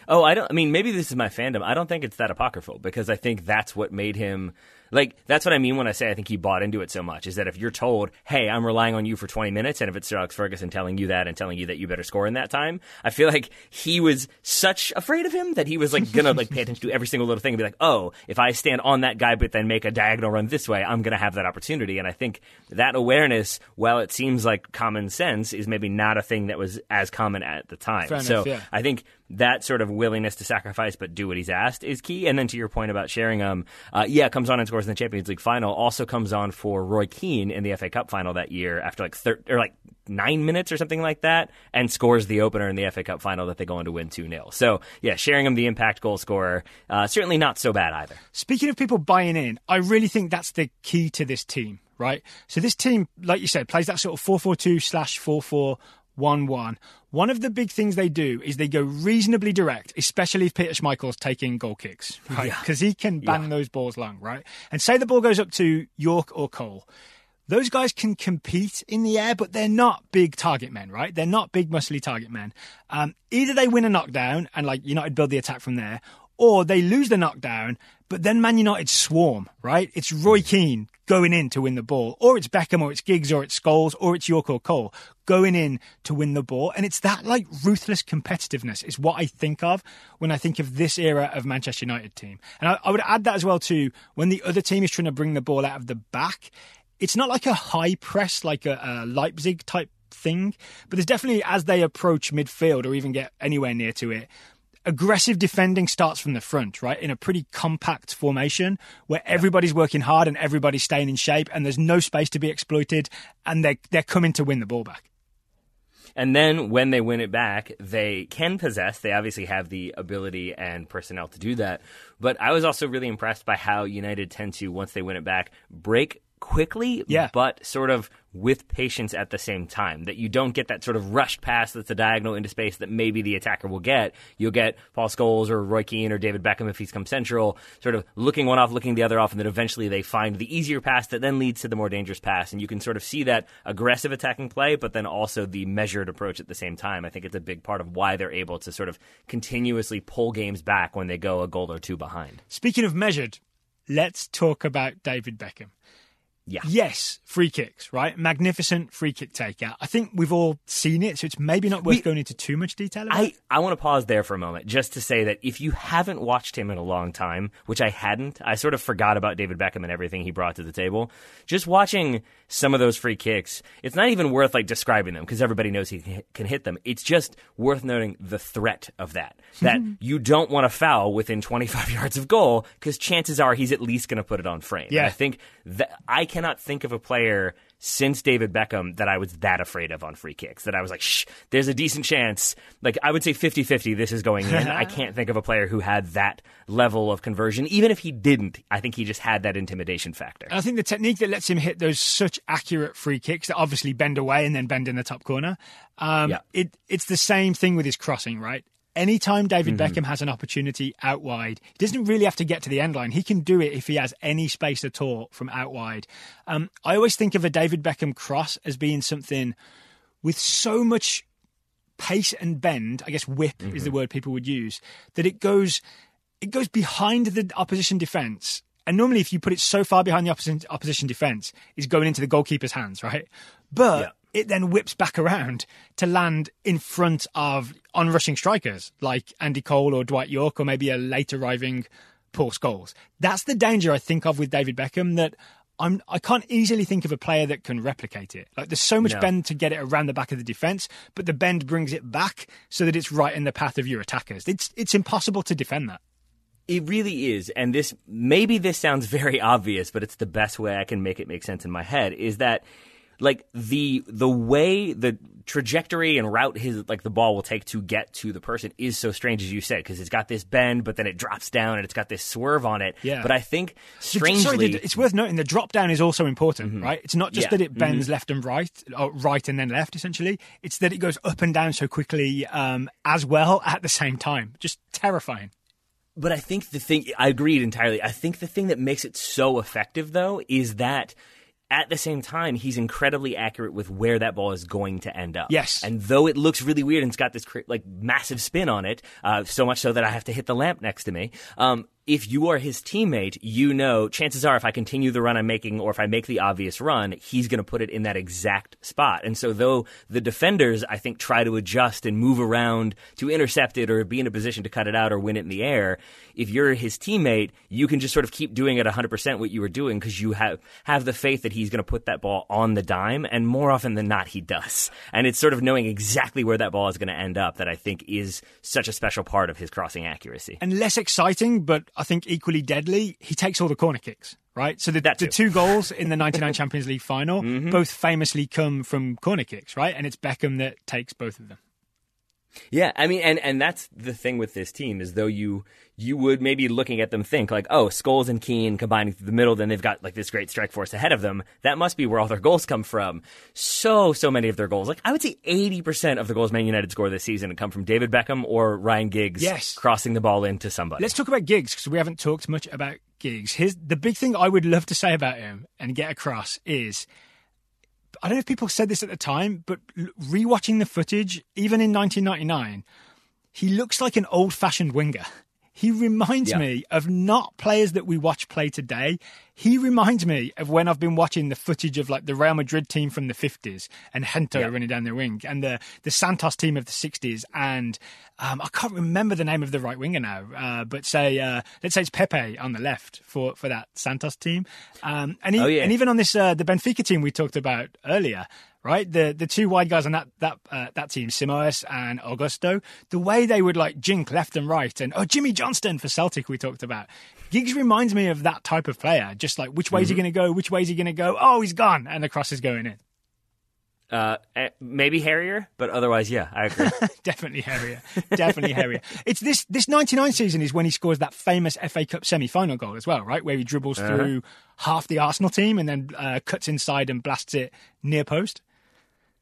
Oh, I don't. I mean, maybe this is my fandom. I don't think it's that apocryphal because I think that's what made him like that's what I mean when I say I think he bought into it so much. Is that if you're told, "Hey, I'm relying on you for 20 minutes," and if it's Sir Alex Ferguson telling you that and telling you that you better score in that time, I feel like he was such afraid of him that he was like gonna like pay attention to every single little thing and be like, "Oh, if I stand on that guy but then make a diagonal run this way, I'm gonna have that opportunity." And I think that awareness, while it seems like common sense, is maybe not a thing that was as common at the time. Fair so enough, yeah. I think that sort of willingness to sacrifice but do what he's asked is key. And then to your point about Sheringham, uh, yeah, comes on and scores in the Champions League final. Also comes on for Roy Keane in the FA Cup final that year after like thir- or like nine minutes or something like that, and scores the opener in the FA Cup final that they go on to win two 0 So yeah, Sheringham the impact goal scorer, uh, certainly not so bad either. Speaking of people buying in, I really think that's the key to this team right? So this team, like you said, plays that sort of 4-4-2 slash 4-4 1 1. One of the big things they do is they go reasonably direct, especially if Peter Schmeichel's taking goal kicks, right? Because yeah. he can bang yeah. those balls long, right? And say the ball goes up to Yorke or Cole. Those guys can compete in the air, but they're not big target men, right? They're not big, muscly target men. Um, either they win a knockdown and like United build the attack from there, or they lose the knockdown, but then Man United swarm, right? It's Roy hmm. Keane going in to win the ball, or it's Beckham, or it's Giggs, or it's Scholes, or it's Yorke or Cole going in to win the ball. And it's that like ruthless competitiveness is what I think of when I think of this era of Manchester United team. And I, I would add that as well to when the other team is trying to bring the ball out of the back. It's not like a high press, like a, a Leipzig type thing, but there's definitely as they approach midfield or even get anywhere near to it, aggressive defending starts from the front, right? In a pretty compact formation where everybody's working hard and everybody's staying in shape and there's no space to be exploited and they're, they're coming to win the ball back. And then when they win it back, they can possess. They obviously have the ability and personnel to do that. But I was also really impressed by how United tend to, once they win it back, break quickly, yeah. but sort of with patience at the same time. That you don't get that sort of rushed pass that's a diagonal into space that maybe the attacker will get. You'll get Paul Scholes or Roy Keane or David Beckham if he's come central, sort of looking one off, looking the other off, and then eventually they find the easier pass that then leads to the more dangerous pass. And you can sort of see that aggressive attacking play, but then also the measured approach at the same time. I think it's a big part of why they're able to sort of continuously pull games back when they go a goal or two behind. Speaking of measured, let's talk about David Beckham. Yeah. Yes, free kicks, right? Magnificent free kick takeout. I think we've all seen it, so it's maybe not worth we, going into too much detail I, I want to pause there for a moment just to say that if you haven't watched him in a long time, which I hadn't, I sort of forgot about David Beckham and everything he brought to the table. Just watching some of those free kicks, it's not even worth like describing them because everybody knows he can hit them. It's just worth noting the threat of that. (laughs) That you don't want to foul within 25 (laughs) yards of goal because chances are he's at least going to put it on frame. Yeah. And I think that I cannot think of a player since David Beckham that I was that afraid of on free kicks. That I was like, shh, there's a decent chance. Like, I would say 50 50 this is going in. I (laughs) can't think of a player who had that level of conversion. Even if he didn't, I think he just had that intimidation factor. I think the technique that lets him hit those such accurate free kicks that obviously bend away and then bend in the top corner. Um, yeah. it, it's the same thing with his crossing, right? Anytime David mm-hmm. Beckham has an opportunity out wide, he doesn't really have to get to the end line. He can do it if he has any space at all from out wide. Um, I always think of a David Beckham cross as being something with so much pace and bend. I guess whip mm-hmm. is the mm-hmm. word people would use. That it goes, it goes behind the opposition defense. And normally, if you put it so far behind the opposition, opposition defense, is going into the goalkeeper's hands, right? But yeah it then whips back around to land in front of onrushing strikers like Andy Cole or Dwight Yorke or maybe a late arriving Paul Scholes. That's the danger I think of with David Beckham that I'm I can't easily think of a player that can replicate it. Like there's so much no. bend to get it around the back of the defense, but the bend brings it back so that it's right in the path of your attackers. It's it's impossible to defend that. It really is, and this maybe this sounds very obvious, but it's the best way I can make it make sense in my head. Is that like the the way the trajectory and route his like the ball will take to get to the person is so strange as you said because it's got this bend but then it drops down and it's got this swerve on it. Yeah. But I think strangely, the- it's worth noting the drop down is also important, mm-hmm. right? It's not just Yeah. that it mm-hmm. bends left and right, or right and then left, essentially. It's that it goes up and down so quickly um, as well at the same time. Just terrifying. But I think the thing, I agreed entirely. I think the thing that makes it so effective, though, is that at the same time, he's incredibly accurate with where that ball is going to end up. Yes. And though it looks really weird and it's got this like massive spin on it, uh, so much so that I have to hit the lamp next to me, um, if you are his teammate, you know, chances are if I continue the run I'm making or if I make the obvious run, he's going to put it in that exact spot. And so though the defenders, I think, try to adjust and move around to intercept it or be in a position to cut it out or win it in the air, if you're his teammate, you can just sort of keep doing it 100% what you were doing because you have, have the faith that he's going to put that ball on the dime. And more often than not, he does. And it's sort of knowing exactly where that ball is going to end up that I think is such a special part of his crossing accuracy. And less exciting, but I think equally deadly, he takes all the corner kicks. Right, so the, the two goals in the (laughs) '99 Champions League final Mm-hmm. both famously come from corner kicks, right? And it's Beckham that takes both of them. Yeah, I mean, and and that's the thing with this team is though you you would maybe looking at them think like, oh, Scholes and Keane combining through the middle, then they've got like this great strike force ahead of them. That must be where all their goals come from. So so many of their goals, like I would say, eighty percent of the goals Man United score this season come from David Beckham or Ryan Giggs, Yes. crossing the ball into somebody. Let's talk about Giggs because we haven't talked much about Giggs. His the big thing I would love to say about him and get across is I don't know if people said this at the time, but rewatching the footage, even in 1999, he looks like an old fashioned winger. (laughs) He reminds Yeah. me of not players that we watch play today. He reminds me of when I've been watching the footage of like the Real Madrid team from the 50s and Gento Yeah. running down the wing and the, the Santos team of the 60s. And um, I can't remember the name of the right winger now, uh, but say, uh, let's say it's Pepe on the left for, for that Santos team. Um, and, he, Oh, yeah. and even on this, uh, the Benfica team we talked about earlier, right? The the two wide guys on that that uh, that team, Simões and Augusto, the way they would like jink left and right, and oh Jimmy Johnstone for Celtic we talked about. Giggs reminds me of that type of player, just like which way is he going to go, which way is he going to go? Oh, he's gone, and the cross is going in. uh, eh, maybe Harrier, but otherwise, yeah, I agree. (laughs) Definitely Harrier. Definitely Harrier. It's this this 99 season is when he scores that famous FA Cup semi-final goal as well, right? Where he dribbles through half the Arsenal team and then uh, cuts inside and blasts it near post.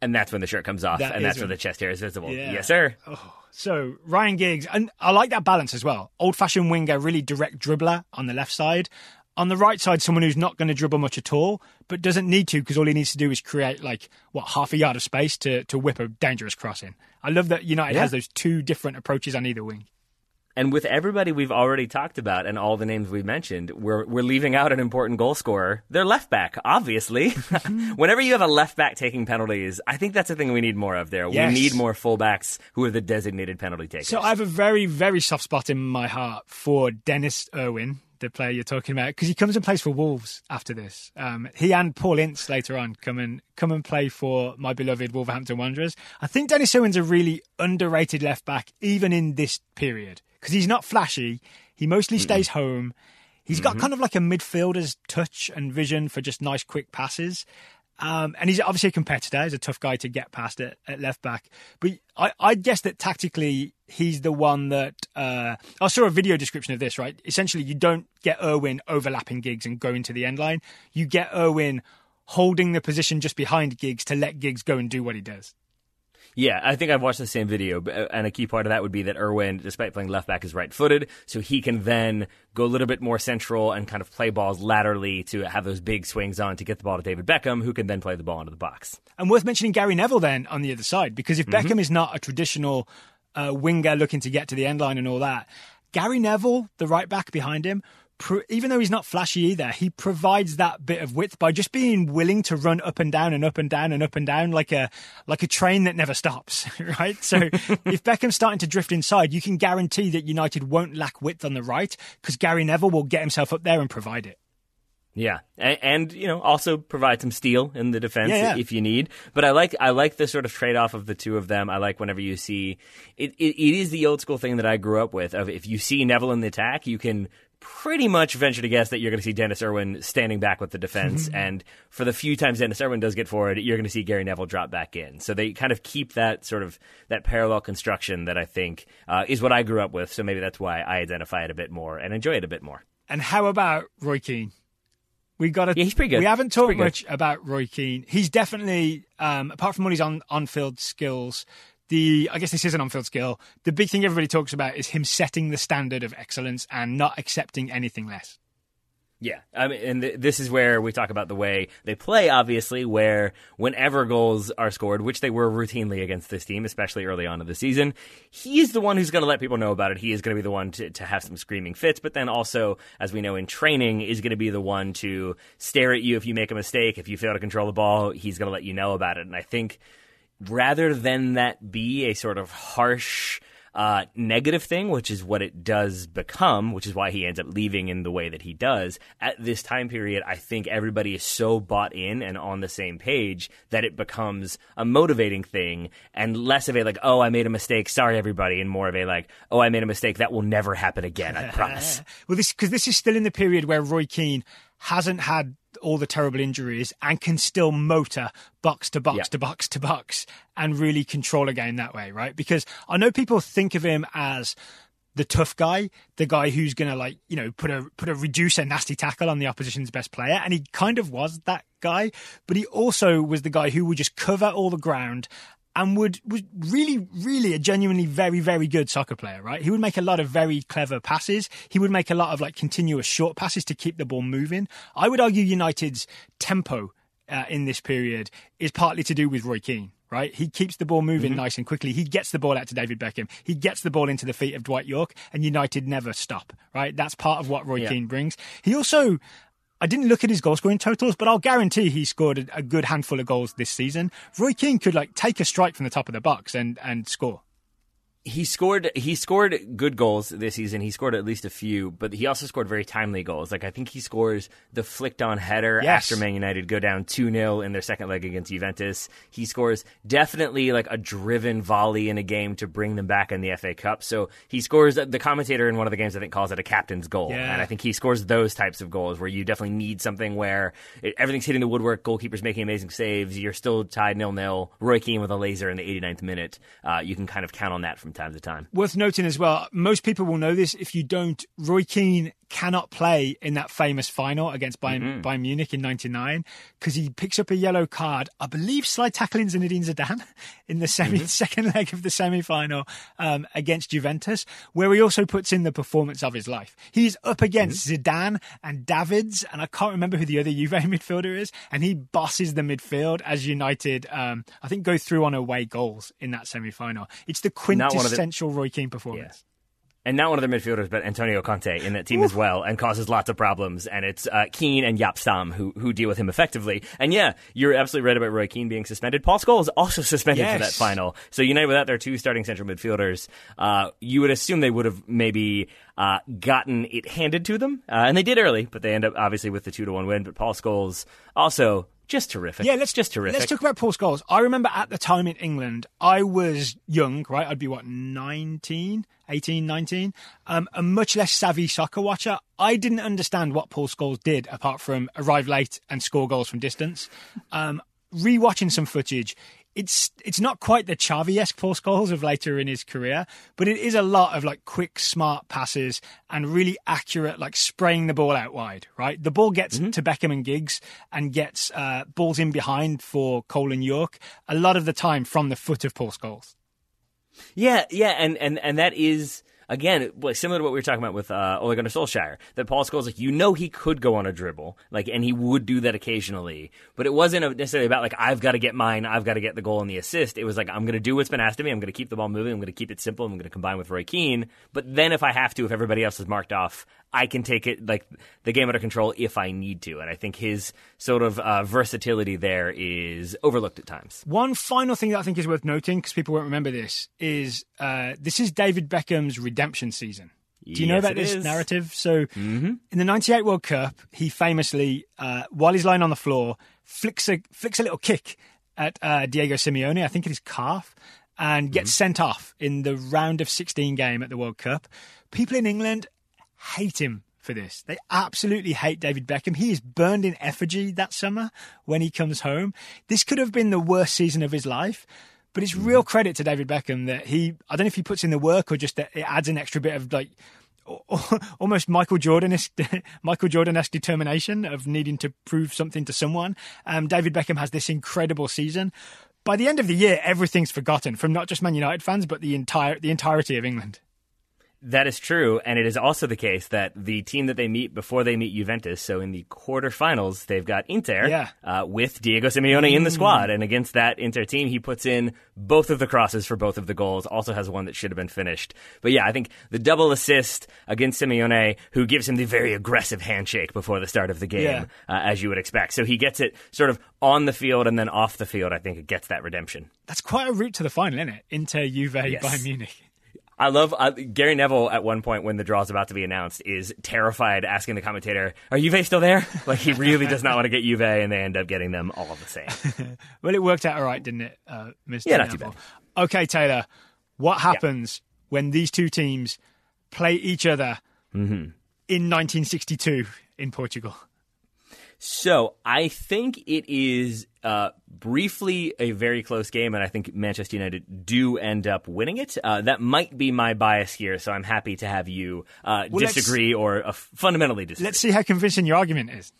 And that's when the shirt comes off, That and that's when the chest hair is visible. Yeah. Yes, sir. Oh, so Ryan Giggs, and I like that balance as well. Old fashioned winger, really direct dribbler on the left side. On the right side, someone who's not going to dribble much at all, but doesn't need to because all he needs to do is create like what half a yard of space to to whip a dangerous cross in. I love that United Yeah. has those two different approaches on either wing. And with everybody we've already talked about and all the names we've mentioned, we're we're leaving out an important goal scorer. Their left back, obviously. (laughs) Whenever you have a left back taking penalties, I think that's a thing we need more of there. Yes. We need more fullbacks who are the designated penalty takers. So I have a very, very soft spot in my heart for Denis Irwin, the player you're talking about, because he comes and plays for Wolves after this. Um, he and Paul Ince later on come and come and play for my beloved Wolverhampton Wanderers. I think Denis Irwin's a really underrated left back, even in this period, because he's not flashy. He mostly stays home. He's got kind of like a midfielder's touch and vision for just nice, quick passes. Um, and he's obviously a competitor. He's a tough guy to get past at, at left back. But I, guess that tactically, he's the one that. Uh, I saw a video description of this, right? Essentially, you don't get Irwin overlapping Giggs and going to the end line. You get Irwin holding the position just behind Giggs to let Giggs go and do what he does. Yeah, I think I've watched the same video, uh, and a key part of that would be that Irwin, despite playing left back, is right footed, so he can then go a little bit more central and kind of play balls laterally to have those big swings on to get the ball to David Beckham, who can then play the ball into the box. And worth mentioning Gary Neville then on the other side, because if Mm-hmm. Beckham is not a traditional uh, winger looking to get to the end line and all that, Gary Neville, the right back behind him, even though he's not flashy either, he provides that bit of width by just being willing to run up and down and up and down and up and down like a like a train that never stops, (laughs) right? So (laughs) if Beckham's starting to drift inside, you can guarantee that United won't lack width on the right because Gary Neville will get himself up there and provide it. Yeah, and, and you know also provide some steel in the defense Yeah, yeah. if you need. But I like I like the sort of trade off of the two of them. I like whenever you see it, it. It is the old school thing that I grew up with. Of if you see Neville in the attack, you can pretty much venture to guess that you're going to see Denis Irwin standing back with the defense. (laughs) and for the few times Denis Irwin does get forward, you're going to see Gary Neville drop back in. So they kind of keep that sort of that parallel construction that I think uh, is what I grew up with. So maybe that's why I identify it a bit more and enjoy it a bit more. And how about Roy Keane? We got to. Yeah, he's pretty good. We haven't talked much about Roy Keane. He's definitely, um, apart from all his on on-field skills, the I guess this is an on-field skill. The big thing everybody talks about is him setting the standard of excellence and not accepting anything less. Yeah, I mean, and th- this is where we talk about the way they play. Obviously, where whenever goals are scored, which they were routinely against this team, especially early on in the season, he's the one who's going to let people know about it. He is going to be the one to, to have some screaming fits, but then also, as we know in training, is going to be the one to stare at you if you make a mistake, if you fail to control the ball. He's going to let you know about it, and I think rather than that be a sort of harsh uh, negative thing, which is what it does become, which is why he ends up leaving in the way that he does. At this time period, I think everybody is so bought in and on the same page that it becomes a motivating thing and less of a like, oh, I made a mistake, sorry everybody, and more of a like, oh, I made a mistake, that will never happen again, I promise. (laughs) Well, this because this is still in the period where Roy Keane hasn't had all the terrible injuries and can still motor box to box Yeah. to box to box and really control a game that way, right? Because I know people think of him as the tough guy, the guy who's gonna like you know put a put a reducer nasty tackle on the opposition's best player, and he kind of was that guy. But he also was the guy who would just cover all the ground and would was really really a genuinely very very good soccer player right? He would make a lot of very clever passes. He would make a lot of like continuous short passes to keep the ball moving. I would argue united's tempo uh, in this period is partly to do with roy keane right? He keeps the ball moving nice and quickly. He gets the ball out to david beckham. He gets the ball into the feet of dwight yorke and united never stop right? That's part of what roy Yeah. keane brings. He also I didn't look at his goal scoring totals, but I'll guarantee he scored a, good handful of goals this season. Roy Keane could like take a strike from the top of the box and and score. He scored he scored good goals this season. He scored at least a few, but he also scored very timely goals. Like I think he scores the flicked on header Yes. after Man United go down 2-0 in their second leg against Juventus. He scores definitely like a driven volley in a game to bring them back in the FA Cup. So he scores the commentator in one of the games I think calls it a captain's goal. Yeah. And I think he scores those types of goals where you definitely need something where it, everything's hitting the woodwork, goalkeeper's making amazing saves, you're still tied nil-nil. Roy Keane with a laser in the 89th minute. Uh, you can kind of count on that from time to time. Worth noting as well, most people will know this. If you don't, Roy Keane cannot play in that famous final against Bayern, Bayern Munich in '99 because he picks up a yellow card. I believe slide tackling Zinedine Zidane (laughs) in the semi second leg of the semi final um, against Juventus, where he also puts in the performance of his life. He's up against Zidane and Davids, and I can't remember who the other Juve (laughs) midfielder is, and he bosses the midfield as United, um, I think, go through on away goals in that semi final. It's the of the- quintessential Roy Keane performance. And not one of their midfielders, but Antonio Conte in that team as well, and causes lots of problems. And it's uh, Keane and Jaap Stam who who deal with him effectively. And yeah, you're absolutely right about Roy Keane being suspended. Paul Scholes also (laughs) suspended for that final. So United without their two starting central midfielders, uh, you would assume they would have maybe uh, gotten it handed to them, uh, and they did early, but they end up obviously with the two to one win. But Paul Scholes also just terrific. Yeah, let's just terrific. Let's talk about Paul Scholes. I remember at the time in England, I was young, right? I'd be what, 19, 18, 19, um, a much less savvy soccer watcher. I didn't understand what Paul Scholes did apart from arrive late and score goals from distance. Um, rewatching some footage, it's it's not quite the Xavi-esque Paul Scholes of later in his career, but it is a lot of like quick, smart passes and really accurate, like spraying the ball out wide. Right, the ball gets to Beckham and Giggs and gets uh, balls in behind for Cole and Yorke a lot of the time from the foot of Paul Scholes. Yeah, yeah, and and and that is again similar to what we were talking about with uh, Ole Gunnar Solskjaer. That Paul Scholes, like you know, he could go on a dribble, like, and he would do that occasionally, but it wasn't necessarily about like I've got to get mine, I've got to get the goal and the assist. It was like I'm going to do what's been asked of me. I'm going to keep the ball moving. I'm going to keep it simple. I'm going to combine with Roy Keane. But then if I have to, if everybody else is marked off, I can take it like the game under control if I need to. And I think his sort of uh, versatility there is overlooked at times. One final thing that I think is worth noting, because people won't remember this, is uh, this is David Beckham's redemption season. Do you know about this is. Mm-hmm. narrative? So, in the '98 World Cup, he famously, uh, while he's lying on the floor, flicks a flicks a little kick at uh, Diego Simeone. I think it is calf, and gets Mm-hmm. sent off in the round of 16 game at the World Cup. People in England hate him for this. They absolutely hate David Beckham. He is burned in effigy that summer when he comes home. This could have been the worst season of his life. But it's real credit to David Beckham that he, I don't know if he puts in the work or just that it adds an extra bit of like (laughs) almost Michael Jordan (laughs) Michael Jordan esque determination of needing to prove something to someone. Um, David Beckham has this incredible season. By the end of the year, everything's forgotten from not just Man United fans, but the entire the entirety of England. That is true, and it is also the case that the team that they meet before they meet Juventus, so in the quarterfinals, they've got Inter yeah. uh, with Diego Simeone mm. in the mm. squad, and against that Inter team, he puts in both of the crosses for both of the goals. Also has one that should have been finished. But yeah, I think the double assist against Simeone, who gives him the very aggressive handshake before the start of the game, yeah. uh, as you would expect. So he gets it sort of on the field and then off the field. I think it gets that redemption. That's quite a route to the final, isn't it? Inter, Juve, yes. Bayern Munich. I love uh, Gary Neville at one point when the draw is about to be announced is terrified, asking the commentator, "Are Juve still there?" (laughs) Like he really does not want to get Juve, and they end up getting them all the same. (laughs) well, it worked out all right, didn't it, uh, Mr. Yeah, not too bad. Okay, Taylor, what happens yeah. when these two teams play each other mm-hmm. in 1962 in Portugal? So I think it is uh, briefly a very close game, and I think Manchester United do end up winning it. Uh, that might be my bias here, so I'm happy to have you uh, well, disagree or uh, fundamentally disagree. Let's see how convincing your argument is.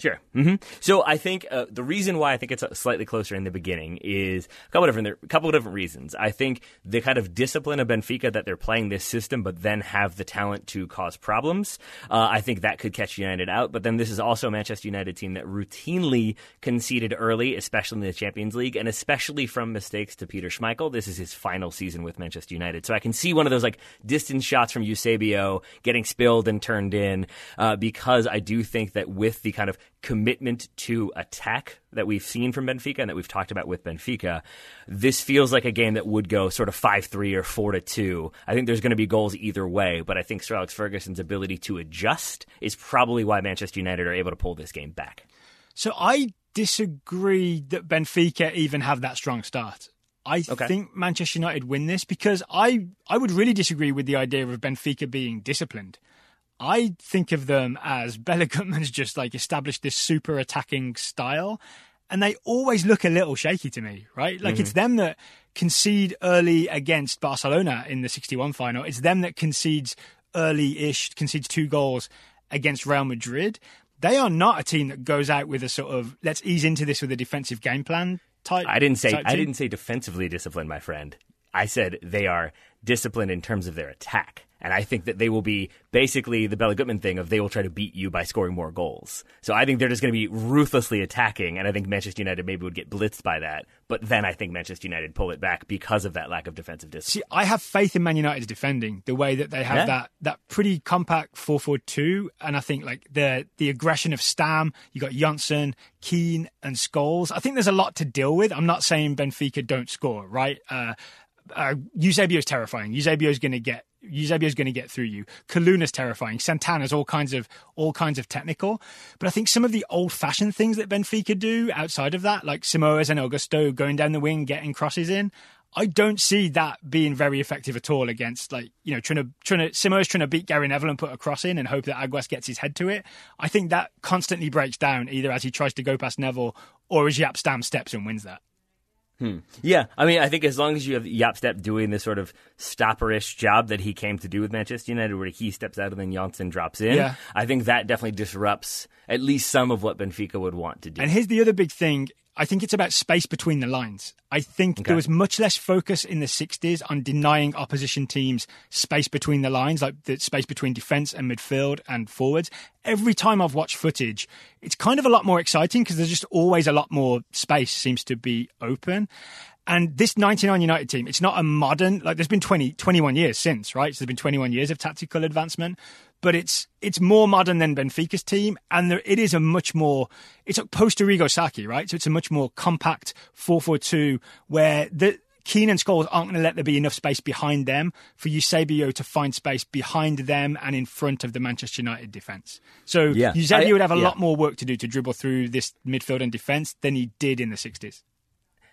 Sure. Mm-hmm. So I think uh, the reason why I think it's slightly closer in the beginning is a couple of different a couple of different reasons. I think the kind of discipline of Benfica that they're playing this system, but then have the talent to cause problems. Uh, I think that could catch United out. But then this is also a Manchester United team that routinely conceded early, especially in the Champions League, and especially from mistakes to Peter Schmeichel. This is his final season with Manchester United, so I can see one of those like distance shots from Eusebio getting spilled and turned in uh, because I do think that with the kind of commitment to attack that we've seen from Benfica and that we've talked about with Benfica, this feels like a game that would go sort of 5 3 or 4 2. I think there's going to be goals either way, but I think Sir Alex Ferguson's ability to adjust is probably why Manchester United are able to pull this game back. So I disagree that Benfica even have that strong start. I okay. think Manchester United win this because I, I would really disagree with the idea of Benfica being disciplined. I think of them as Béla Guttmann's just like established this super attacking style. And they always look a little shaky to me, right? Like mm-hmm. it's them that concede early against Barcelona in the 61 final. It's them that concedes early ish, concedes two goals against Real Madrid. They are not a team that goes out with a sort of let's ease into this with a defensive game plan type. I didn't say I didn't say defensively disciplined, my friend. I said they are disciplined in terms of their attack. And I think that they will be basically the Béla Guttmann thing of they will try to beat you by scoring more goals. So I think they're just going to be ruthlessly attacking, and I think Manchester United maybe would get blitzed by that. But then I think Manchester United pull it back because of that lack of defensive discipline. See, I have faith in Man United's defending the way that they have yeah. that that pretty compact four four two, and I think like the the aggression of Stam, you got Johnsen, Keane, and Scholes. I think there's a lot to deal with. I'm not saying Benfica don't score, right? Uh, uh, Eusebio is terrifying. Eusebio is going to get Eusebio is going to get through you. Coluna's terrifying. Santana's all kinds of all kinds of technical. But I think some of the old fashioned things that Benfica do outside of that, like Simões and Augusto going down the wing, getting crosses in, I don't see that being very effective at all against like you know trying to trying to Simões trying to beat Gary Neville and put a cross in and hope that Águas gets his head to it. I think that constantly breaks down either as he tries to go past Neville or as Jaap Stam steps and wins that. Hmm. Yeah, I mean, I think as long as you have Jaap Stam doing this sort of stopperish job that he came to do with Manchester United, where he steps out and then Johnsen drops in, yeah. I think that definitely disrupts at least some of what Benfica would want to do. And here's the other big thing I think it's about space between the lines. I think okay. there was much less focus in the 60s on denying opposition teams space between the lines, like the space between defense and midfield and forwards. Every time I've watched footage, it's kind of a lot more exciting because there's just always a lot more space seems to be open. And this 99 United team, it's not a modern, like there's been 20, 21 years since, right? So there's been 21 years of tactical advancement but it's it's more modern than Benfica's team, and there, it is a much more it's a post Arrigo Sacchi, right? So it's a much more compact four four two where the Keane and Scholes aren't going to let there be enough space behind them for Eusebio to find space behind them and in front of the Manchester United defence. So yeah, Eusebio I, would have a yeah. lot more work to do to dribble through this midfield and defence than he did in the 60s.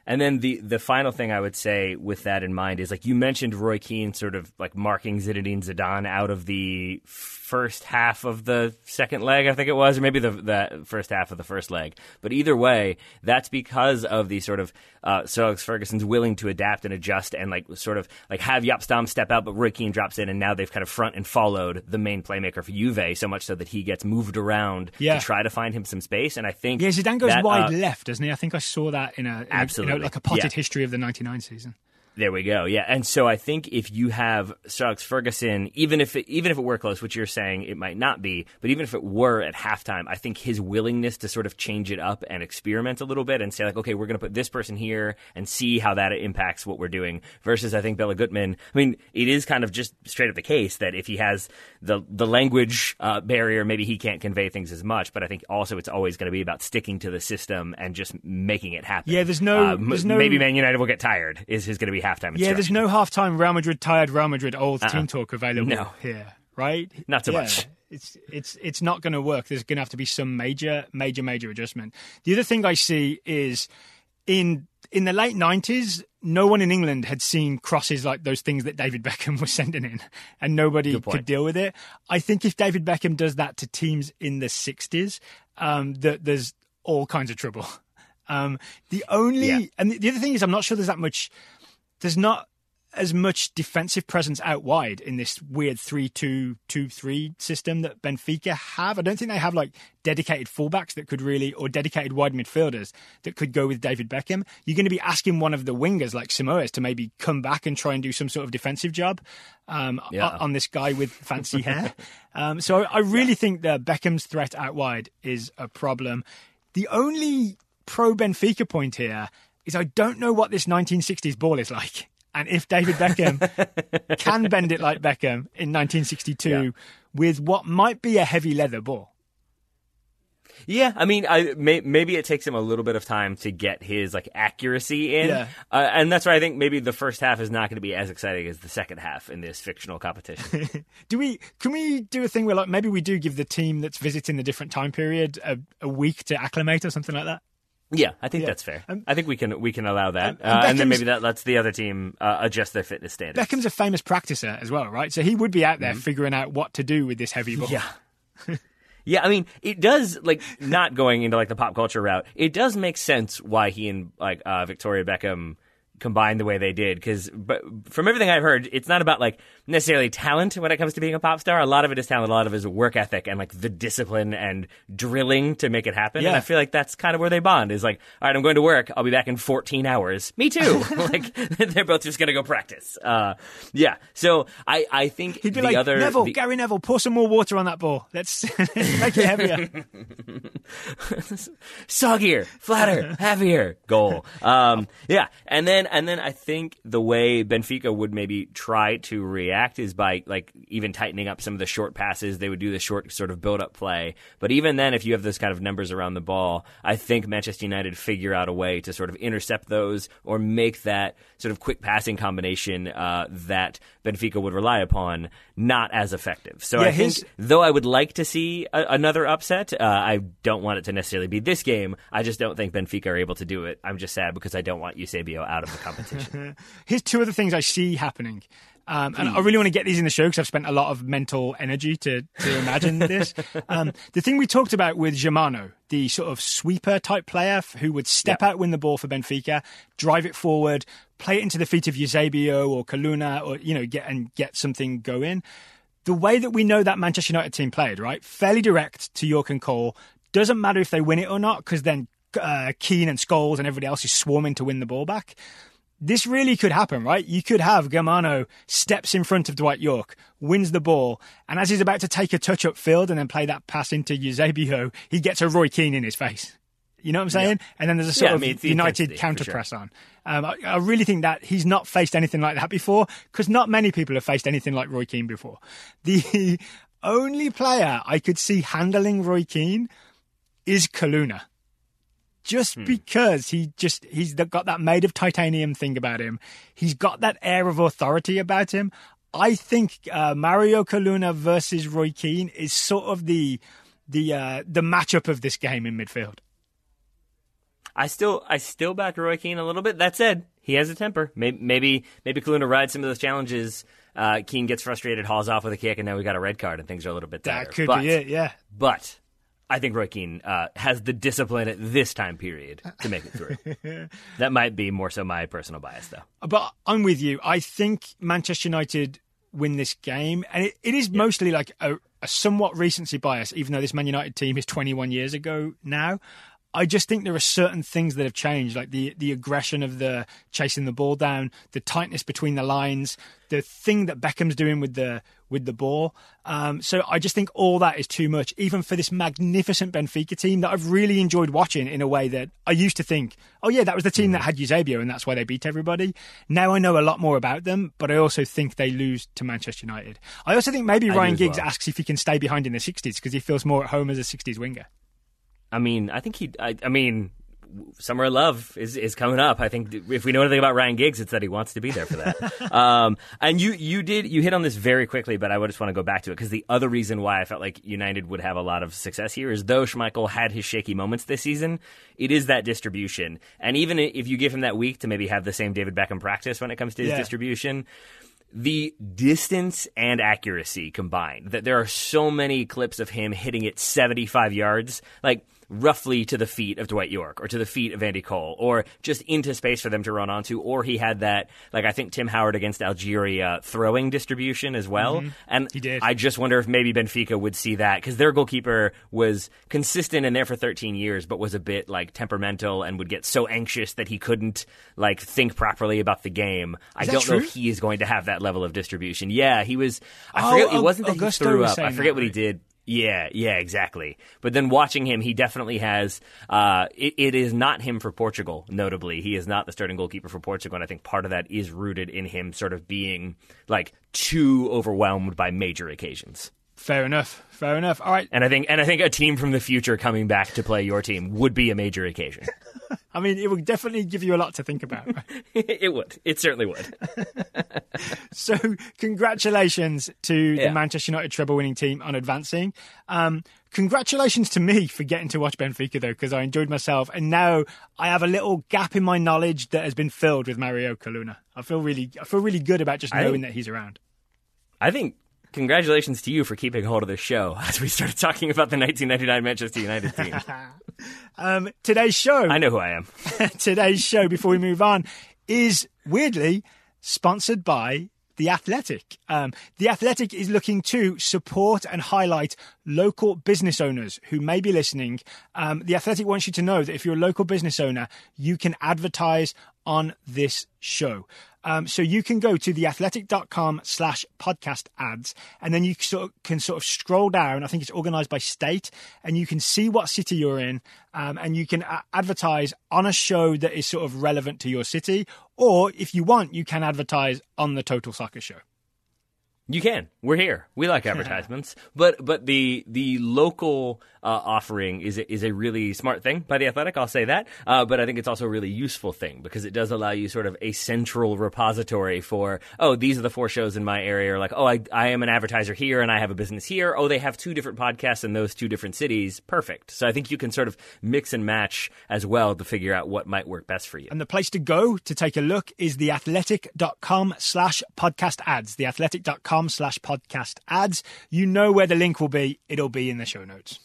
And then the the final thing I would say with that in mind is like you mentioned Roy Keane sort of like marking Zinedine Zidane out of the first half of the second leg, I think it was, or maybe the, the first half of the first leg. But either way, that's because of the sort of uh, Sir Alex Ferguson's willing to adapt and adjust and like sort of like have Jaap Stam step out, but Roy Keane drops in, and now they've kind of front and followed the main playmaker for Juve so much so that he gets moved around Yeah. to try to find him some space. And I think Yeah, Zidane goes that, wide uh, left, doesn't he? I think I saw that in a, in a- Absolutely. Like a potted Yeah. history of the '99 season. There we go. Yeah, and so I think if you have Alex Ferguson, even if it, even if it were close, which you're saying it might not be, but even if it were at halftime, I think his willingness to sort of change it up and experiment a little bit and say like, okay, we're going to put this person here and see how that impacts what we're doing. Versus, I think Béla Guttmann. I mean, it is kind of just straight up the case that if he has the the language uh, barrier, maybe he can't convey things as much. But I think also it's always going to be about sticking to the system and just making it happen. Yeah, there's no- Uh, there's no- maybe Man United will get tired. Is is going to be halftime? Yeah, there's no halftime Real Madrid tired Real Madrid old team talk available Uh-uh. No. here, right? Not so Yeah, much. It's it's it's not going to work. There's going to have to be some major major major adjustment. The other thing I see is in in the late 90s no one in England had seen crosses like those things that David (laughs) Beckham was sending in and nobody could deal with it. I think if David Beckham does that to teams in the 60s um that there's all kinds of trouble. (laughs) Um the only Yeah. and the, the other thing is I'm not sure there's that much there's not as much defensive presence out wide in this weird 3-2-2-3 system that Benfica have. I don't think they have like dedicated fullbacks that could really, or dedicated wide midfielders that could go with David Beckham. You're going to be asking one of the wingers like Simões to maybe come back and try and do some sort of defensive job um, Yeah. on this guy with fancy hair. (laughs) Um, so I really think that Beckham's threat out wide is a problem. The only pro Benfica point here is I don't know what this 1960s ball is like. And if David Beckham (laughs) can bend it like Beckham in 1962 Yeah. with what might be a heavy leather ball. Yeah, I mean, I may, maybe it takes him a little bit of time to get his like accuracy in, Yeah. uh, and that's why I think maybe the first half is not going to be as exciting as the second half in this fictional competition. (laughs) Do we? Can we do a thing where like maybe we do give the team that's visiting the different time period a, a week to acclimate or something like that? Yeah, I think Yeah. that's fair. Um, I think we can we can allow that, and uh, and then maybe that lets the other team uh, adjust their fitness standards. Beckham's a famous practicer as well, right? So he would be out there figuring out what to do with this heavy ball. Mm-hmm. Yeah. (laughs) Yeah, I mean, it does like not going into like the pop culture route. It does make sense why he and like uh, Victoria Beckham combined the way they did because but from everything I've heard, it's not about like necessarily talent when it comes to being a pop star. A lot of it is talent, a lot of it is work ethic and like the discipline and drilling to make it happen. And Yeah. I feel like that's kind of where they bond. Is like, all right, I'm going to work. I'll be back in 14 hours. Me too. (laughs) (laughs) like (laughs) they're both just gonna go practice. Uh, yeah. So I I think He'd be the like, other Neville, the- Gary Neville, pour some more water on that ball. Let's make it heavier. soggier, flatter, heavier goal. Um, yeah, and then and then I think the way Benfica would maybe try to react is by like even tightening up some of the short passes. They would do the short sort of build up play. But even then, if you have those kind of numbers around the ball, I think Manchester United figure out a way to sort of intercept those or make that sort of quick passing combination uh, that Benfica would rely upon not as effective. So Yeah, I think though I would like to see a, another upset, uh, I don't want it to necessarily be this game. I just don't think Benfica are able to do it. I'm just sad because I don't want Eusebio out of the competition. (laughs) Here's two other things I see happening. Um, and I really want to get these in the show because I've spent a lot of mental energy to, to imagine (laughs) this. Um, the thing we talked about with Germano, the sort of sweeper type player who would step out, win the ball for Benfica, drive it forward, play it into the feet of Eusebio or Coluna, or you know, get and get something going. The way that we know that Manchester United team played, right, fairly direct to Yorke and Cole. Doesn't matter if they win it or not because then uh, Keane and Scholes and everybody else is swarming to win the ball back this really could happen, right? You could have Germano steps in front of Dwight Yorke, wins the ball, and as he's about to take a touch upfield and then play that pass into Eusebio, he gets a Roy Keane in his face. You know what I'm saying? And then there's a sort Yeah, I of mean, United counter for sure. press on. Um, I, I really think that he's not faced anything like that before because not many people have faced anything like Roy Keane before. The (laughs) only player I could see handling Roy Keane is Coluna just Hmm. because he just he's got that made of titanium thing about him. He's got that air of authority about him. I think uh, Mario Coluna versus Roy Keane is sort of the the uh, the matchup of this game in midfield. I still I still back Roy Keane a little bit. That said, he has a temper. Maybe maybe, maybe Coluna rides some of those challenges. Uh, Keane gets frustrated, hauls off with a kick, and now we got a red card, and things are a little bit better. That could but, be it, yeah. But I think Roy Keane uh, has the discipline at this time period to make it through. (laughs) that might be more so my personal bias, though. But I'm with you. I think Manchester United win this game, and it, it is mostly like a, a somewhat recency bias, even though this Man United team is 21 years ago now. I just think there are certain things that have changed, like the the aggression of the chasing the ball down, the tightness between the lines, the thing that Beckham's doing with the with the ball. Um, so I just think all that is too much, even for this magnificent Benfica team that I've really enjoyed watching in a way that I used to think, oh yeah, that was the team that had Eusebio and that's why they beat everybody. Now I know a lot more about them, but I also think they lose to Manchester United. I also think maybe I Ryan Giggs well. asks if he can stay behind in the 60s because he feels more at home as a 60s winger. I mean, I think he. I, I mean, Summer of Love is is coming up. I think if we know anything about Ryan Giggs, it's that he wants to be there for that. (laughs) um, and you you did you hit on this very quickly, but I would just want to go back to it because the other reason why I felt like United would have a lot of success here is though Schmeichel had his shaky moments this season, it is that distribution. And even if you give him that week to maybe have the same David Beckham practice when it comes to his Yeah. distribution, the distance and accuracy combined that there are so many clips of him hitting it 75 yards like roughly to the feet of Dwight Yorke or to the feet of Andy Cole or just into space for them to run onto or he had that like I think Tim Howard against Algeria throwing distribution as well mm-hmm. and He did. I just wonder if maybe Benfica would see that because their goalkeeper was consistent and there for 13 years, but was a bit like temperamental and would get so anxious that he couldn't like think properly about the game. I don't know if he is going to have that level of distribution. Yeah, he was. I Oh, forget. It wasn't that Augusto he threw was up. I forget what he did. Yeah, yeah, exactly. But then watching him, he definitely has. Uh, it, it is not him for Portugal. Notably, he is not the starting goalkeeper for Portugal, and I think part of that is rooted in him sort of being like too overwhelmed by major occasions. Fair enough. Fair enough. All right. And I think, and I think a team from the future coming back to play your team would be a major occasion. (laughs) I mean, it would definitely give you a lot to think about. (laughs) it would. It certainly would. (laughs) So, congratulations to the Manchester United treble winning team on advancing. Um, congratulations to me for getting to watch Benfica, though, because I enjoyed myself. And now I have a little gap in my knowledge that has been filled with Mario Coluna. I feel really, I feel really good about just I- knowing that he's around. I think congratulations to you for keeping hold of this show (laughs) as we started talking about the 1999 Manchester United team. (laughs) Um, today's show, I know who I am. (laughs) today's show, before we move on, is weirdly sponsored by The Athletic. Um, the Athletic is looking to support and highlight local business owners who may be listening. Um, the Athletic wants you to know that if you're a local business owner, you can advertise on this show. Um, so you can go to theathletic.com slash podcast ads and then you sort of, can sort of scroll down. I think it's organized by state and you can see what city you're in um, and you can uh, advertise on a show that is sort of relevant to your city. Or if you want, you can advertise on the Total Soccer Show. You can. We're here. We like advertisements, but but the the local uh, offering is a, is a really smart thing by the Athletic. I'll say that. Uh, but I think it's also a really useful thing because it does allow you sort of a central repository for oh these are the four shows in my area. Or like oh I I am an advertiser here and I have a business here. Oh they have two different podcasts in those two different cities. Perfect. So I think you can sort of mix and match as well to figure out what might work best for you. And the place to go to take a look is theathletic.com slash podcast ads. Theathletic.com slash podcast ads. You know where the link will be. It'll be in the show notes.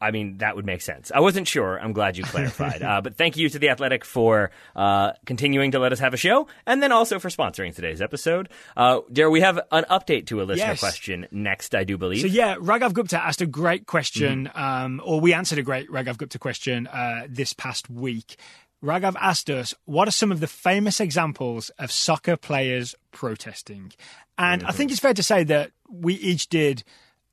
I mean, that would make sense. I wasn't sure. I'm glad you clarified. (laughs) uh, but thank you to The Athletic for uh, continuing to let us have a show and then also for sponsoring today's episode. Uh, Dare, we have an update to a listener Yes. question next, I do believe. So yeah, Raghav Gupta asked a great question, um, or we answered a great Raghav Gupta question uh, this past week. Raghav asked us, "What are some of the famous examples of soccer players protesting?" And I think mm-hmm. it's fair to say that we each did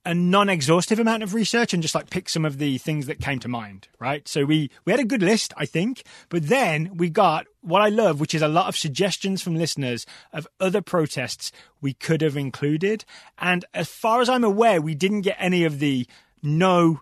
a non-exhaustive amount of research and just like pick some of the things that came to mind, right? So we we had a good list, I think, but then we got what I love, which is a lot of suggestions from listeners of other protests we could have included. And as far as I'm aware, we didn't get any of the no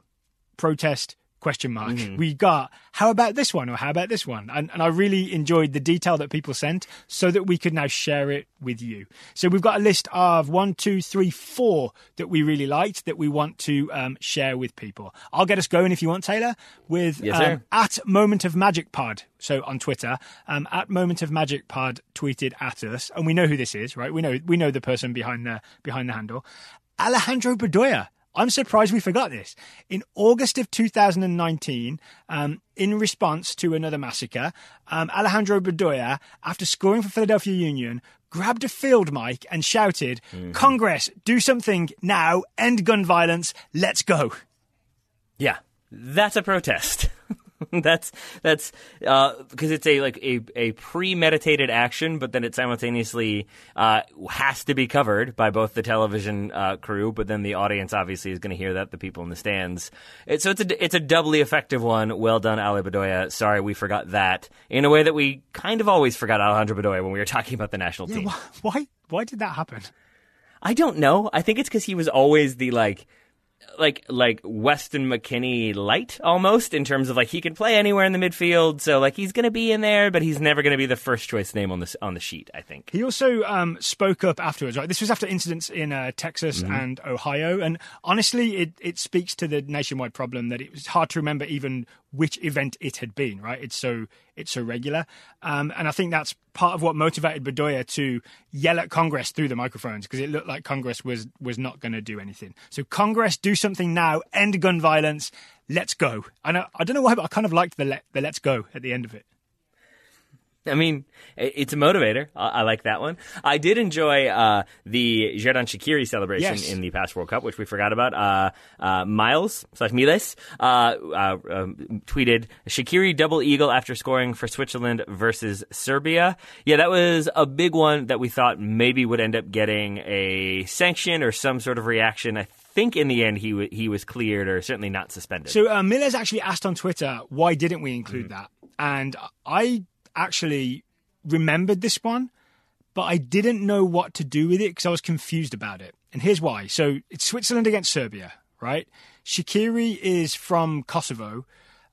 protest question mark. We got how about this one or how about this one, and and I really enjoyed the detail that people sent, so that we could now share it with you. So we've got a list of one, two, three, four that we really liked that we want to um, share with people. I'll get us going if you want, Taylor, with Yes, um, at Moment of Magic Pod. So on Twitter, um, at Moment of Magic Pod tweeted at us, and we know who this is, right? We know we know the person behind the behind the handle, Alejandro Bedoya. I'm surprised we forgot this. In August of 2019, um, in response to another massacre, um, Alejandro Bedoya, after scoring for Philadelphia Union, grabbed a field mic and shouted, "Congress, do something now! End gun violence! Let's go!" Yeah, that's a protest. (laughs) (laughs) that's that's because it's a like a, a premeditated action, but then it simultaneously uh, has to be covered by both the television uh, crew, but then the audience obviously is going to hear that the people in the stands. It, so it's a it's a doubly effective one. Well done, Ali Bedoya. Sorry, we forgot that in a way that we kind of always forgot Alejandro Bedoya when we were talking about the national team. Why? Why, why did that happen? I don't know. I think it's because he was always the like, like like Weston McKennie light almost in terms of like he can play anywhere in the midfield. So like he's gonna be in there, but he's never gonna be the first choice name on this on the sheet. I think. He also um, spoke up afterwards, right? This was after incidents in uh, Texas and Ohio. And honestly, it, it speaks to the nationwide problem that it was hard to remember even which event it had been, right? It's so it's so regular. Um, and I think that's part of what motivated Bedoya to yell at Congress through the microphones because it looked like Congress was was not going to do anything. So Congress, do something now, end gun violence, let's go. And I, I don't know why, but I kind of liked the the let's go at the end of it. I mean, it's a motivator. I, I like that one. I did enjoy uh, the Xherdan Shaqiri celebration Yes. in the past World Cup, which we forgot about. Uh, uh, Miles slash Miles uh, uh, um, tweeted Shaqiri double eagle after scoring for Switzerland versus Serbia. Yeah, that was a big one that we thought maybe would end up getting a sanction or some sort of reaction. I think in the end he w- he was cleared or certainly not suspended. So uh, Miller's actually asked on Twitter, why didn't we include that? And I actually remembered this one, but I didn't know what to do with it because I was confused about it. And here's why. So it's Switzerland against Serbia, right? Shaqiri is from Kosovo.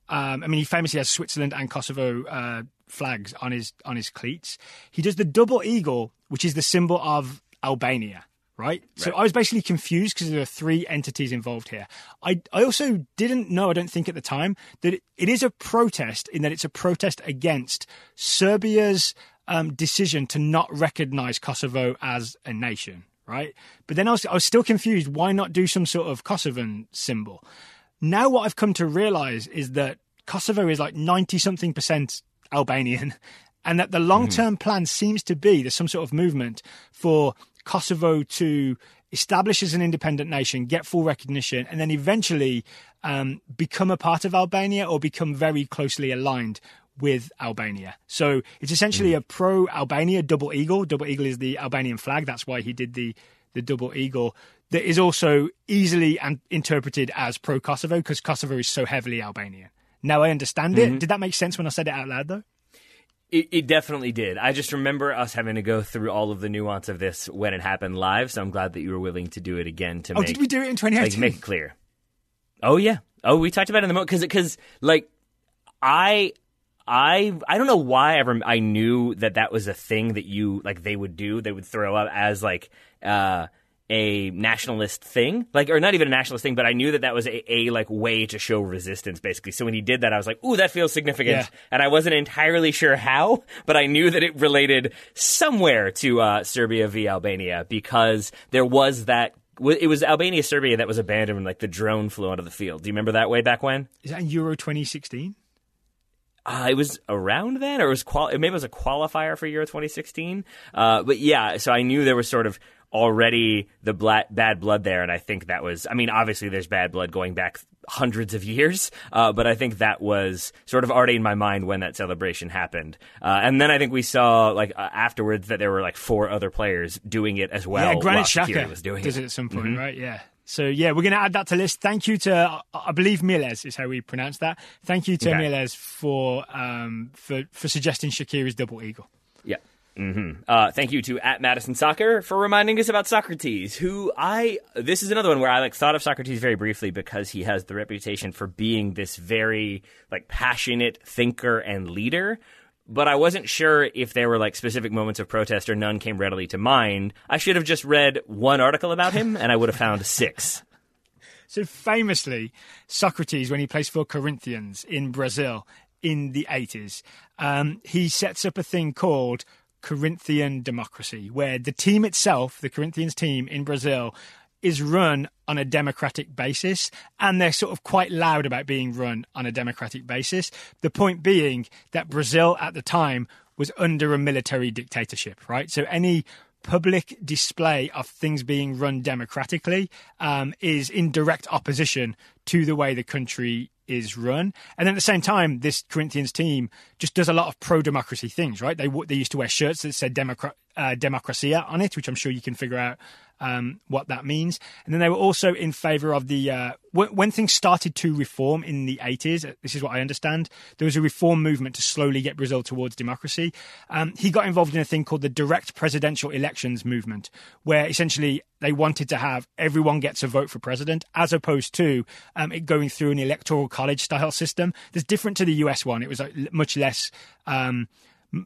Um, I mean, he famously has Switzerland and Kosovo uh, flags on his on his cleats. He does the double eagle, which is the symbol of Albania, right? So I was basically confused because there are three entities involved here. I I also didn't know, I don't think at the time, that it, it is a protest in that it's a protest against Serbia's um, decision to not recognize Kosovo as a nation, right? But then I was I was still confused. Why not do some sort of Kosovan symbol? Now what I've come to realize is that Kosovo is like 90 something percent Albanian (laughs) and that the long term plan seems to be there's some sort of movement for Kosovo to establish as an independent nation, get full recognition, and then eventually um, become a part of Albania or become very closely aligned with Albania. So it's essentially a pro Albania double eagle. Double eagle is the Albanian flag. That's why he did the the double eagle. That is also easily and interpreted as pro Kosovo because Kosovo is so heavily Albanian. Now I understand it. Did that make sense when I said it out loud though? It, it definitely did. I just remember us having to go through all of the nuance of this when it happened live. So I'm glad that you were willing to do it again to Oh, make did we do it in like 2018? make it clear. Oh yeah. Oh, we talked about it in the moment because because like I. I I don't know why I rem- I knew that that was a thing that you like they would do they would throw up as like uh, a nationalist thing like or not even a nationalist thing but I knew that that was a, a like way to show resistance basically so when he did that I was like ooh that feels significant Yeah. and I wasn't entirely sure how, but I knew that it related somewhere to uh, Serbia v Albania because there was that. It was Albania Serbia that was abandoned when like the drone flew onto the field. Do you remember that way back when? Is that in Euro 2016? Uh, it was around then, or it was qual- maybe it was a qualifier for Euro 2016. Uh, but yeah, so I knew there was sort of already the bla- bad blood there, and I think that was. I mean, obviously there's bad blood going back hundreds of years, uh, but I think that was sort of already in my mind when that celebration happened. Uh, and then I think we saw like uh, afterwards that there were like four other players doing it as well. yeah, Granit Xhaka was doing does it. it at some point, right? Yeah. So yeah, we're going to add that to list. Thank you to I- I believe Miles is how we pronounce that. Thank you to Okay. Miles for um for for suggesting Shaqiri's double eagle. Yeah. Mm-hmm. Uh, thank you to at Madison Soccer for reminding us about Socrates, who I this is another one where I like thought of Socrates very briefly because he has the reputation for being this very like passionate thinker and leader. But I wasn't sure if there were like specific moments of protest or none came readily to mind. I should have just read one article about him and I would have found six. (laughs) So famously, Socrates, when he plays for Corinthians in Brazil in the 80s, um, he sets up a thing called Corinthian democracy, where the team itself, the Corinthians team in Brazil, is run on a democratic basis, and they're sort of quite loud about being run on a democratic basis. The point being that Brazil at the time was under a military dictatorship, right? So any public display of things being run democratically um, is in direct opposition to the way the country is run. And at the same time, this Corinthians team just does a lot of pro democracy things, right? They they used to wear shirts that said Democra- uh, Democracia on it, which I'm sure you can figure out um, what that means. And then they were also in favor of the uh, when, when, things started to reform in the 80s. Uh, this is what I understand. There was a reform movement to slowly get Brazil towards democracy. Um, he got involved in a thing called the direct presidential elections movement, where essentially they wanted to have everyone gets a vote for president, as opposed to um, it going through an electoral college style system. That's different to the US one. It was like, much less. Um,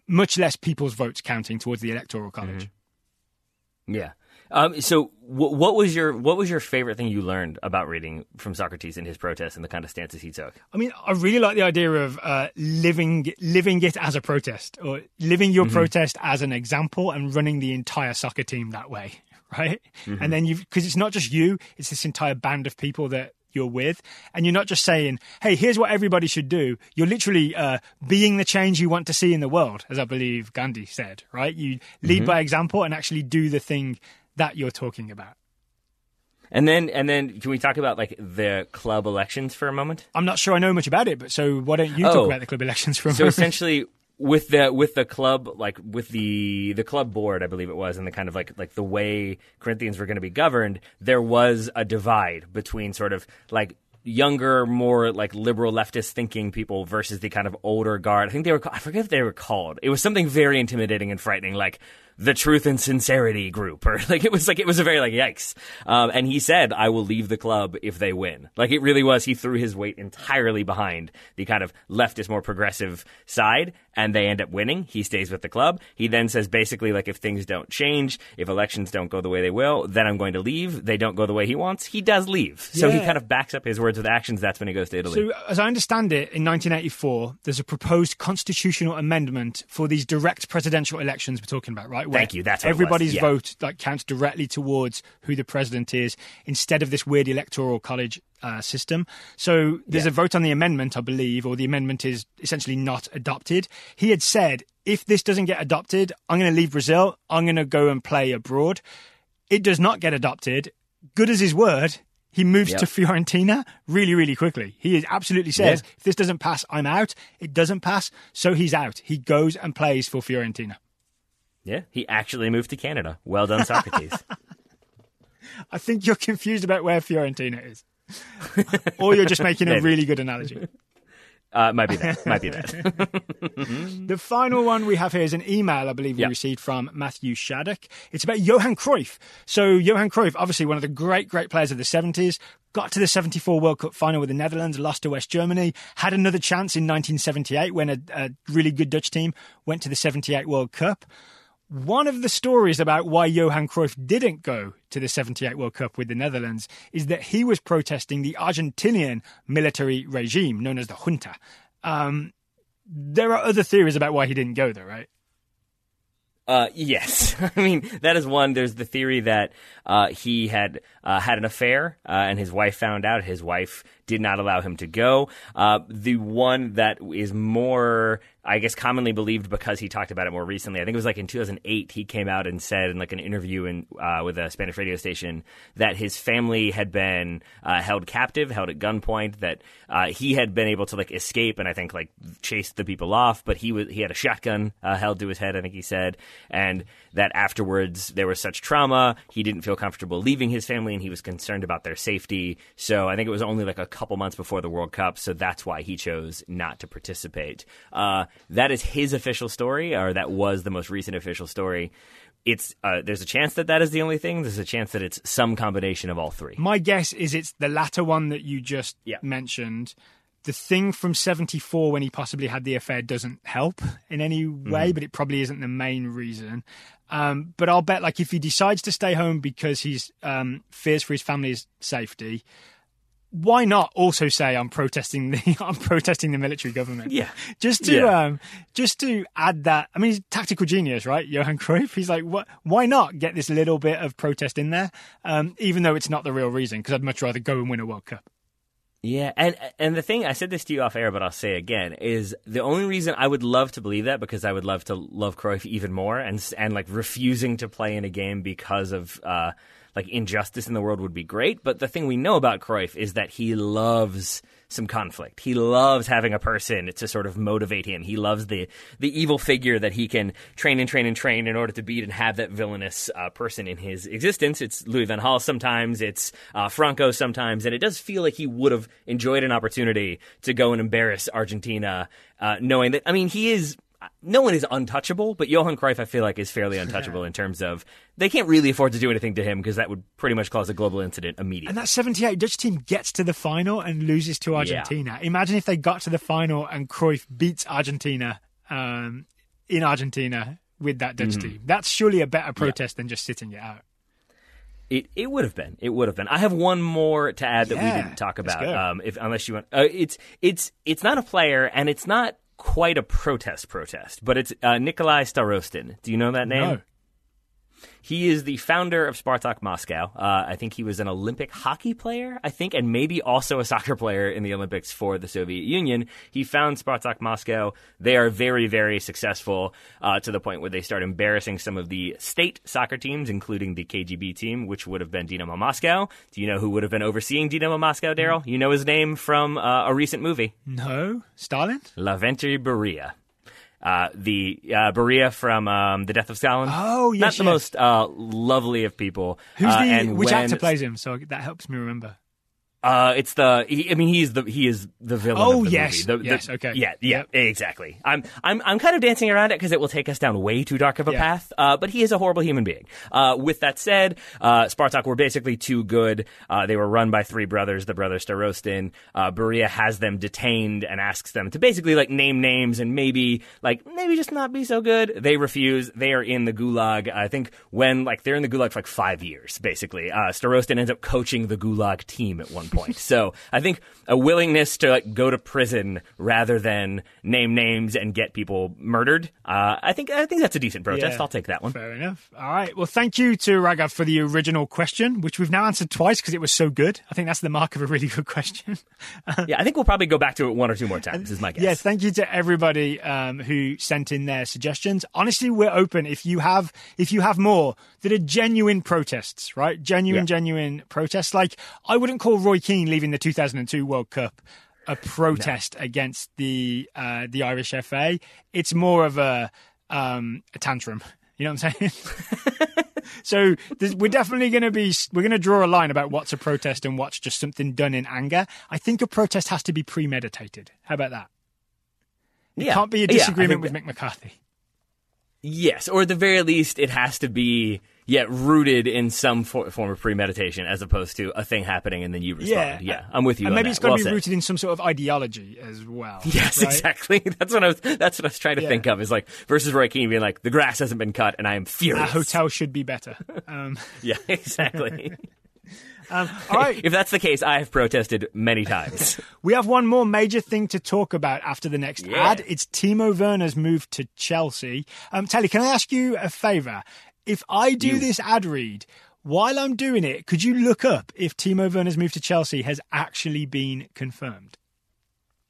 much less people's votes counting towards the electoral college. Mm-hmm. Yeah. Um, so, w- what was your what was your favorite thing you learned about reading from Socrates and his protests and the kind of stances he took? I mean, I really like the idea of uh, living living it as a protest, or living your mm-hmm. protest as an example, and running the entire soccer team that way, (laughs) right? Mm-hmm. And then you because it's not just you; it's this entire band of people that you're with and you're not just saying hey here's what everybody should do you're literally uh, being the change you want to see in the world as i believe gandhi said right you lead mm-hmm. by example and actually do the thing that you're talking about. And then, and then, can we talk about like the club elections for a moment? I'm not sure I know much about it, but so why don't you oh, talk about the club elections for a so moment? So essentially, with the with the club, like with the the club board, I believe it was, and the kind of like like the way Corinthians were going to be governed, there was a divide between sort of like younger, more like liberal leftist thinking people versus the kind of older guard. I think they were I forget if they were called. It was something very intimidating and frightening, like the truth and sincerity group or (laughs) like it was like it was a very like yikes. Um, and he said i will leave the club if they win. Like it really was. He threw his weight entirely behind the kind of leftist more progressive side and they end up winning. He stays with the club. He then says basically like if things don't change if elections don't go the way they will then i'm going to leave. They don't go the way he wants. He does leave. So yeah. he kind of backs up his words with actions. That's when he goes to italy. So as i understand it in 1984 there's a proposed constitutional amendment for these direct presidential elections we're talking about right? Thank you. That's everybody's yeah. vote like counts directly towards who the president is, instead of this weird electoral college uh, system. So there's yeah. a vote on the amendment, I believe, or the amendment is essentially not adopted. He had said, if this doesn't get adopted, I'm going to leave Brazil. I'm going to go and play abroad. It does not get adopted. Good as his word, he moves yep. to Fiorentina really, really quickly. He absolutely says, yeah. if this doesn't pass, I'm out. It doesn't pass, so he's out. He goes and plays for Fiorentina. Yeah, he actually moved to Canada. Well done, Socrates. (laughs) I think you're confused about where Fiorentina is. (laughs) or you're just making a really good analogy. Uh, might be that. Might be that. (laughs) the final one we have here is an email I believe we yep. received from Matthew Shattuck. It's about Johan Cruyff. So Johan Cruyff, obviously one of the great, great players of the 70s, got to the 74 World Cup final with the Netherlands, lost to West Germany, had another chance in 1978 when a, a really good Dutch team went to the 78 World Cup. One of the stories about why Johan Cruyff didn't go to the 78 World Cup with the Netherlands is that he was protesting the Argentinian military regime known as the junta. Um, there are other theories about why he didn't go, though, right? Uh, yes, (laughs) I mean that is one. There's the theory that uh, he had uh, had an affair, uh, and his wife found out. His wife did not allow him to go. Uh, the one that is more I guess commonly believed because he talked about it more recently. I think it was like in 2008 he came out and said in like an interview in uh, with a Spanish radio station that his family had been uh, held captive, held at gunpoint. That uh, he had been able to like escape and I think like chase the people off, but he was he had a shotgun uh, held to his head. I think he said, and that afterwards there was such trauma he didn't feel comfortable leaving his family and he was concerned about their safety. So I think it was only like a couple months before the World Cup, so that's why he chose not to participate. Uh, that is his official story, or that was the most recent official story. It's uh, there's a chance that that is the only thing. There's a chance that it's some combination of all three. My guess is it's the latter one that you just Yeah. mentioned. The thing from 74 when he possibly had the affair doesn't help in any Mm-hmm. way, but it probably isn't the main reason. Um, but I'll bet, like, if he decides to stay home because he's um, fears for his family's safety, why not also say I'm protesting the (laughs) I'm protesting the military government? Yeah. just to Yeah. um, just to add that. I mean, he's tactical genius, right? Johan Cruyff. He's like, what? Why not get this little bit of protest in there, um, even though it's not the real reason? Because I'd much rather go and win a World Cup. Yeah, and and the thing I said this to you off air, but I'll say again is the only reason I would love to believe that because I would love to love Cruyff even more, and and like refusing to play in a game because of uh like injustice in the world would be great. But the thing we know about Cruyff is that he loves some conflict. He loves having a person to sort of motivate him. He loves the the evil figure that he can train and train and train in order to beat and have that villainous uh, person in his existence. It's Louis van Gaal sometimes, it's uh, Franco sometimes, and it does feel like he would have enjoyed an opportunity to go and embarrass Argentina, uh, knowing that. I mean, he is. No one is untouchable, but Johan Cruyff, I feel like, is fairly (laughs) untouchable in terms of they can't really afford to do anything to him because that would pretty much cause a global incident immediately. And that 78 Dutch team gets to the final and loses to Argentina. Imagine if they got to the final and Cruyff beats Argentina um, in Argentina with that Dutch team. That's surely a better protest than just sitting it out. It it would have been. It would have been. I have one more to add that Yeah, we didn't talk about. Um, if unless you want, uh, it's it's it's not a player, and it's not quite a protest protest, but it's uh, Nikolai Starostin. Do you know that name? No. He is the founder of Spartak Moscow. Uh, I think he was an Olympic hockey player, I think, and maybe also a soccer player in the Olympics for the Soviet Union. He found Spartak Moscow. They are very, very successful uh, to the point where they start embarrassing some of the state soccer teams, including the KGB team, which would have been Dynamo Moscow. Do you know who would have been overseeing Dynamo Moscow, Daryl? You know his name from uh, a recent movie, No? Stalin? Lavrentiy Beria. Uh, the uh, Beria from um, The Death of Stalin. Oh, yes, Not the yes. most uh, lovely of people. Who's Uh, the and which when- actor plays him? So that helps me remember. Uh, it's the. He, I mean, he's the. He is the villain. Oh, of the yes. The- the- Yes, okay. Yeah, yeah, Yep. exactly. I'm. I'm. I'm kind of dancing around it because it will take us down way too dark of a Yeah. path. Uh, but he is a horrible human being. Uh, with that said, uh, Spartak were basically too good. Uh, they were run by three brothers, the brothers Starostin. Uh, Beria has them detained and asks them to basically like name names and maybe like maybe just not be so good. They refuse. They are in the gulag. I think when like they're in the gulag for like five years, basically. Uh, Starostin ends up coaching the gulag team at one point. so I think a willingness to like go to prison rather than name names and get people murdered. Uh, I think I think that's a decent protest. Yeah. I'll take that one. Fair enough. All right. Well, thank you to Raghav for the original question, which we've now answered twice because it was so good. I think that's the mark of a really good question. (laughs) Yeah, I think we'll probably go back to it one or two more times. Is my guess. Yes, thank you to everybody um, who sent in their suggestions. Honestly, we're open. If you have, if you have more that are genuine protests, right? Genuine, Yeah. genuine protests. Like I wouldn't call Roy Keane leaving the 2002 World Cup a protest against the uh, the Irish FA. It's more of a um, a tantrum. You know what I'm saying? (laughs) so we're definitely going to be we're going to draw a line about what's a protest and what's just something done in anger. I think a protest has to be premeditated. How about that? It Yeah. can't be a disagreement think with Mick McCarthy. Yes, or at the very least, it has to be yet rooted in some for- form of premeditation, as opposed to a thing happening and then you respond. Yeah, yeah I'm with you. And on maybe that. it's got to Well be said. rooted in some sort of ideology as well. (laughs) Yes, right? exactly. (laughs) That's what I was. That's what I was trying to Yeah. think of. Is like versus Roy Keane being like, the grass hasn't been cut, and I am furious. hotel should be better. (laughs) Um, Yeah, exactly. Um, (laughs) all right, if that's the case, I have protested many times. (laughs) we have one more major thing to talk about after the next Yeah. ad. It's Timo Werner's move to Chelsea. Um, Tally, can I ask you a favour? If I do You- this ad read while I'm doing it, could you look up if Timo Werner's move to Chelsea has actually been confirmed?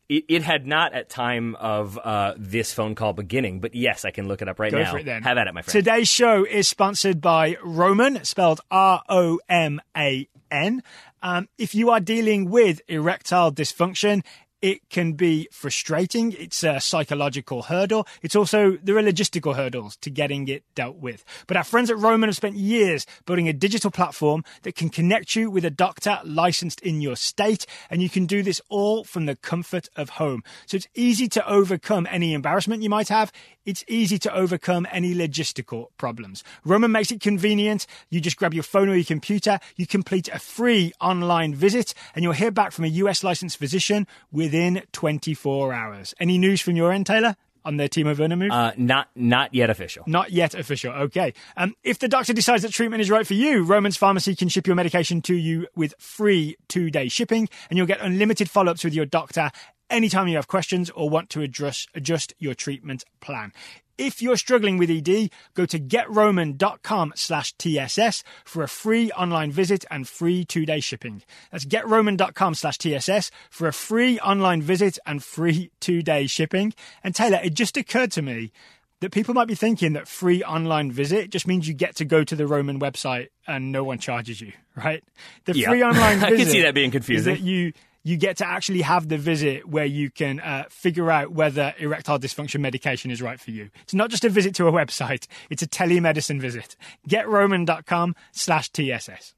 it, it had not at time of uh, this phone call beginning, but yes, I can look it up right Go now. for it then. Have at it, my friend. Today's show is sponsored by Roman, spelled R O M A N. Um, if you are dealing with erectile dysfunction, it can be frustrating. It's a psychological hurdle. It's also, there are logistical hurdles to getting it dealt with. But our friends at Roman have spent years building a digital platform that can connect you with a doctor licensed in your state. And you can do this all from the comfort of home. So it's easy to overcome any embarrassment you might have. It's easy to overcome any logistical problems. Roman makes it convenient. You just grab your phone or your computer. You complete a free online visit and you'll hear back from a US licensed physician with within 24 hours. Any news from your end, Taylor? on their Timo Werner move? Uh, not not yet official. Not yet official. Okay. Um, if the doctor decides that treatment is right for you, Roman's Pharmacy can ship your medication to you with free two day shipping, and you'll get unlimited follow ups with your doctor anytime you have questions or want to adjust, adjust your treatment plan. If you're struggling with ED, go to getroman.com slash TSS for a free online visit and free two-day shipping. That's getroman.com slash TSS for a free online visit and free (laughs) two-day shipping. And Taylor, it just occurred to me that people might be thinking that free online visit just means you get to go to the Roman website and no one charges you, (laughs) right? The yeah. free (laughs) online visit I can see that being confusing. that you you get to actually have the visit where you can uh, figure out whether erectile dysfunction medication is right for you. It's not just a visit to a website, it's a telemedicine visit. GetRoman.com slash TSS.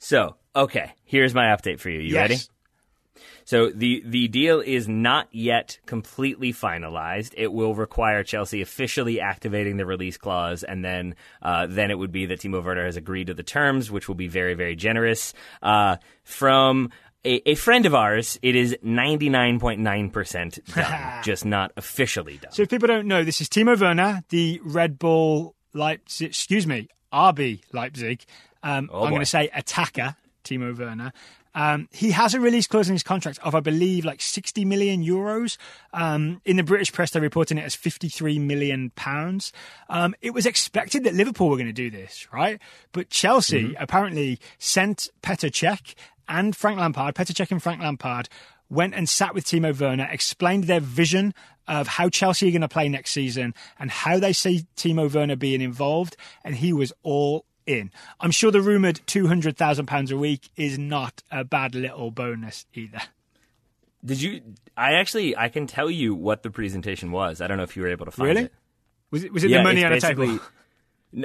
So, okay, here's my update for you. You yes. ready? So the the deal is not yet completely finalized. It will require Chelsea officially activating the release clause, and then uh, then it would be that Timo Werner has agreed to the terms, which will be very very generous. Uh, from a, a, friend of ours, it is 99.9% (laughs) done, just not officially done. So if people don't know, this is Timo Werner, the Red Bull Leipzig, excuse me, RB Leipzig. Um, oh I'm going to say attacker, Timo Werner. Um, he has a release clause in his contract of, I believe, like 60 million euros. Um, in the British press, they're reporting it as 53 million pounds. Um, it was expected that Liverpool were going to do this, right? But Chelsea mm-hmm. apparently sent Petr Cech and Frank Lampard, Petr Cech and Frank Lampard, went and sat with Timo Werner, explained their vision of how Chelsea are going to play next season and how they see Timo Werner being involved, and he was all in. I'm sure the rumoured £200,000 a week is not a bad little bonus either. Did you? I actually, I can tell you what the presentation was. I don't know if you were able to find really? it. Was it, was it yeah, the money on a table? (laughs)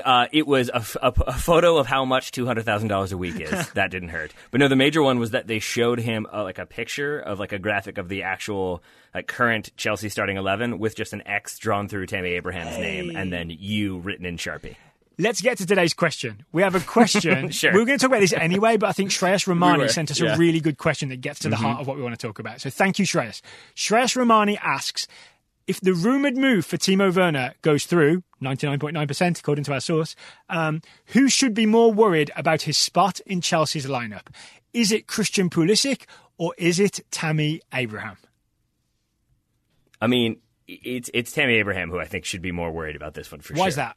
Uh, it was a, a, a, photo of how much two hundred thousand dollars a week is. (laughs) that didn't hurt. But no, the major one was that they showed him uh, like a picture of like a graphic of the actual like current Chelsea starting eleven with just an X drawn through Tammy Abraham's hey. name and then you written in Sharpie. Let's get to today's question. We have a question. (laughs) sure. We are going to talk about this anyway, but I think Shreyas (laughs) Romani we sent us yeah. a really good question that gets to the mm-hmm. heart of what we want to talk about. So thank you, Shreyas. Shreyas Romani asks if the rumoured move for Timo Werner goes through, 99.9% according to our source, um, who should be more worried about his spot in Chelsea's lineup? Is it Christian Pulisic or is it Tammy Abraham? I mean, it's it's Tammy Abraham who I think should be more worried about this one for Why sure. Why is that?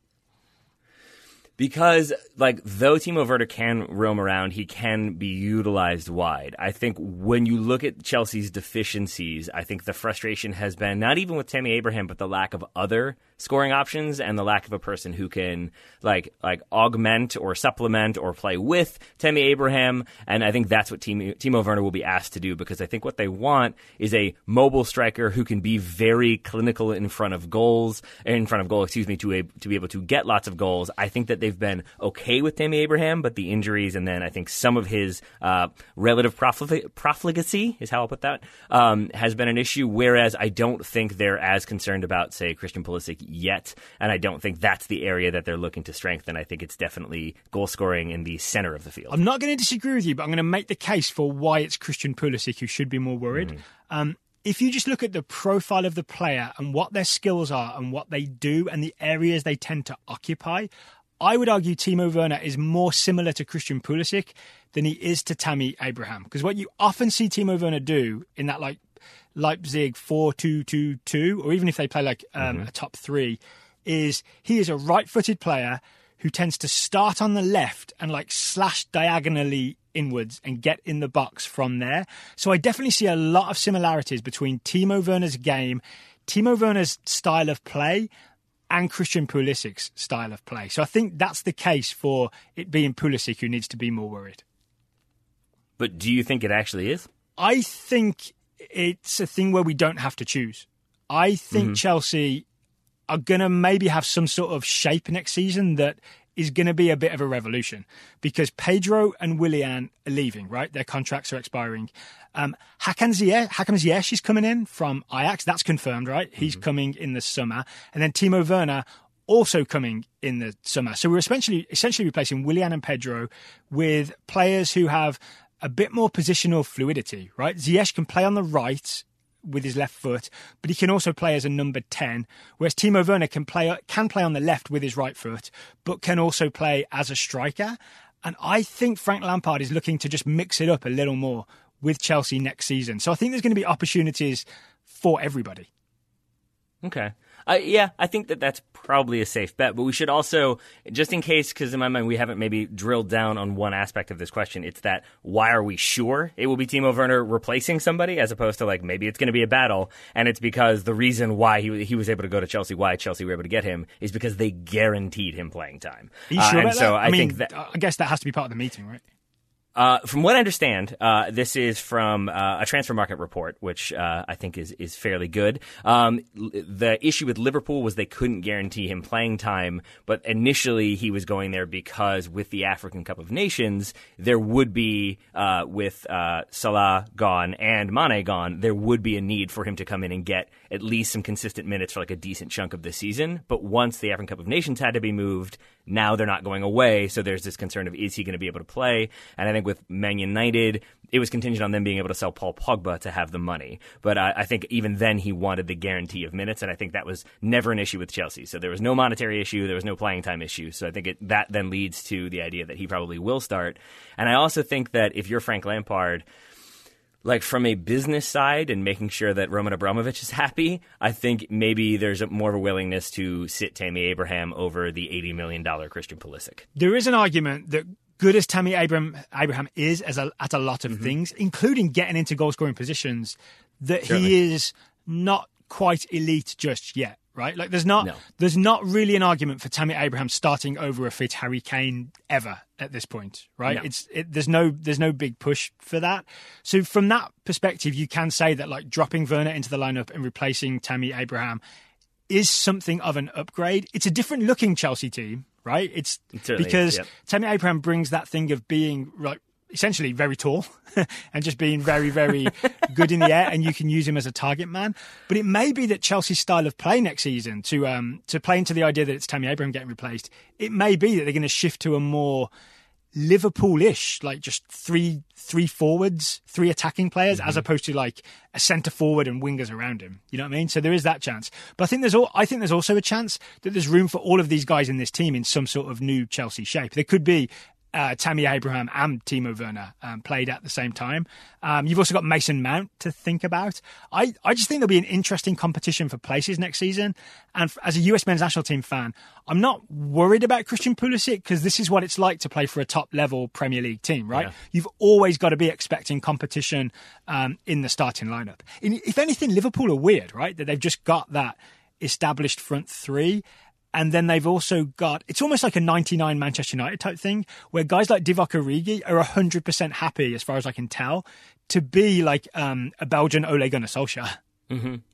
Because like though Timo Werner can roam around, he can be utilized wide. I think when you look at Chelsea's deficiencies, I think the frustration has been not even with Tammy Abraham, but the lack of other scoring options and the lack of a person who can like like augment or supplement or play with Tammy Abraham. And I think that's what Timo, Timo Werner will be asked to do because I think what they want is a mobile striker who can be very clinical in front of goals, in front of goal, excuse me, to a, to be able to get lots of goals. I think that they've been okay with Tammy Abraham, but the injuries and then I think some of his uh, relative profligacy is how I'll put that um, has been an issue. Whereas I don't think they're as concerned about, say, Christian Pulisic yet, and I don't think that's the area that they're looking to strengthen. I think it's definitely goal scoring in the center of the field. I'm not going to disagree with you, but I'm going to make the case for why it's Christian Pulisic who should be more worried. Mm. Um, if you just look at the profile of the player and what their skills are and what they do and the areas they tend to occupy, I would argue Timo Werner is more similar to Christian Pulisic than he is to Tammy Abraham. Because what you often see Timo Werner do in that like Leipzig 4 2 2 2, or even if they play like um, mm-hmm. a top three, is he is a right footed player who tends to start on the left and like slash diagonally inwards and get in the box from there. So I definitely see a lot of similarities between Timo Werner's game, Timo Werner's style of play, and Christian Pulisic's style of play. So I think that's the case for it being Pulisic who needs to be more worried. But do you think it actually is? I think it's a thing where we don't have to choose. I think Mm-hmm. Chelsea are going to maybe have some sort of shape next season that is going to be a bit of a revolution because Pedro and Willian are leaving, right? Their contracts are expiring. Um, Hakim Ziyech, Hakim Ziyech is coming in from Ajax. That's confirmed, right? He's coming in the summer. And then Timo Werner also coming in the summer. So we're essentially, essentially replacing Willian and Pedro with players who have a bit more positional fluidity, right? Ziyech can play on the right with his left foot, but he can also play as a number 10, whereas Timo Werner can play can play on the left with his right foot, but can also play as a striker. And I think Frank Lampard is looking to just mix it up a little more with Chelsea next season. So I think there's going to be opportunities for everybody. Okay. Uh, yeah, I think that that's probably a safe bet, but we should also, just in case, because in my mind we haven't maybe drilled down on one aspect of this question, it's that why are we sure it will be Timo Werner replacing somebody as opposed to like maybe it's going to be a battle, and it's because the reason why he he was able to go to Chelsea, why Chelsea were able to get him, is because they guaranteed him playing time. Are you Uh, sure and about so that? I, mean, think that I guess that has to be part of the meeting, right? Uh, from what I understand, uh, this is from uh, a transfer market report, which uh, I think is is fairly good. Um, l- the issue with Liverpool was they couldn't guarantee him playing time, but initially he was going there because with the African Cup of Nations, there would be uh, with uh, Salah gone and Mane gone, there would be a need for him to come in and get at least some consistent minutes for like a decent chunk of the season. But once the African Cup of Nations had to be moved, now they're not going away, so there's this concern of is he going to be able to play? And I think with Man United, it was contingent on them being able to sell Paul Pogba to have the money. But I, I think even then he wanted the guarantee of minutes, and I think that was never an issue with Chelsea. So there was no monetary issue, there was no playing time issue. So I think it, that then leads to the idea that he probably will start. And I also think that if you're Frank Lampard, like from a business side and making sure that Roman Abramovich is (laughs) happy, I think maybe there's a, more of a willingness to sit Tammy Abraham over the $80 million Christian Pulisic. There is an argument that good as Tammy Abraham, Abraham is as a, at a lot Mm-hmm. of things, including getting into goal scoring positions, that he is not quite elite just yet. Right, like there's not No. there's not really an argument for Tammy Abraham starting over a fit Harry Kane ever at this point, right? No. It's it, there's no there's no big push for that. So from that perspective, you can say that like dropping Werner into the lineup and replacing Tammy Abraham is something of an upgrade. It's a different looking Chelsea team, right? It's is, because yep. Tammy Abraham brings that thing of being like essentially very tall (laughs) and just being very, very good in the air, and you can use him as a target man. But it may be that Chelsea's style of play next season to um to play into the idea that it's Tammy Abraham getting replaced. It may be that they're going to shift to a more Liverpool-ish, like just three three forwards, three attacking players, as opposed to like a centre forward and wingers around him. You know what I mean? So there is that chance. But I think there's all, I think there's also a chance that there's room for all of these guys in this team in some sort of new Chelsea shape. There could be uh, Tammy Abraham and Timo Werner um, played at the same time. Um, you've also got Mason Mount to think about. I, I just think there'll be an interesting competition for places next season. And f- as a US men's national team fan, I'm not worried about Christian Pulisic because this is what it's like to play for a top level Premier League team, right? Yeah. You've always got to be expecting competition um, in the starting lineup. In, if anything, Liverpool are weird, right? That they've just got that established front three. And then they've also got, it's almost like a 99 Manchester United type thing where guys like Divock Origi are 100% happy, as far as I can tell, to be like um, a Belgian Ole Gunnar Solskjaer.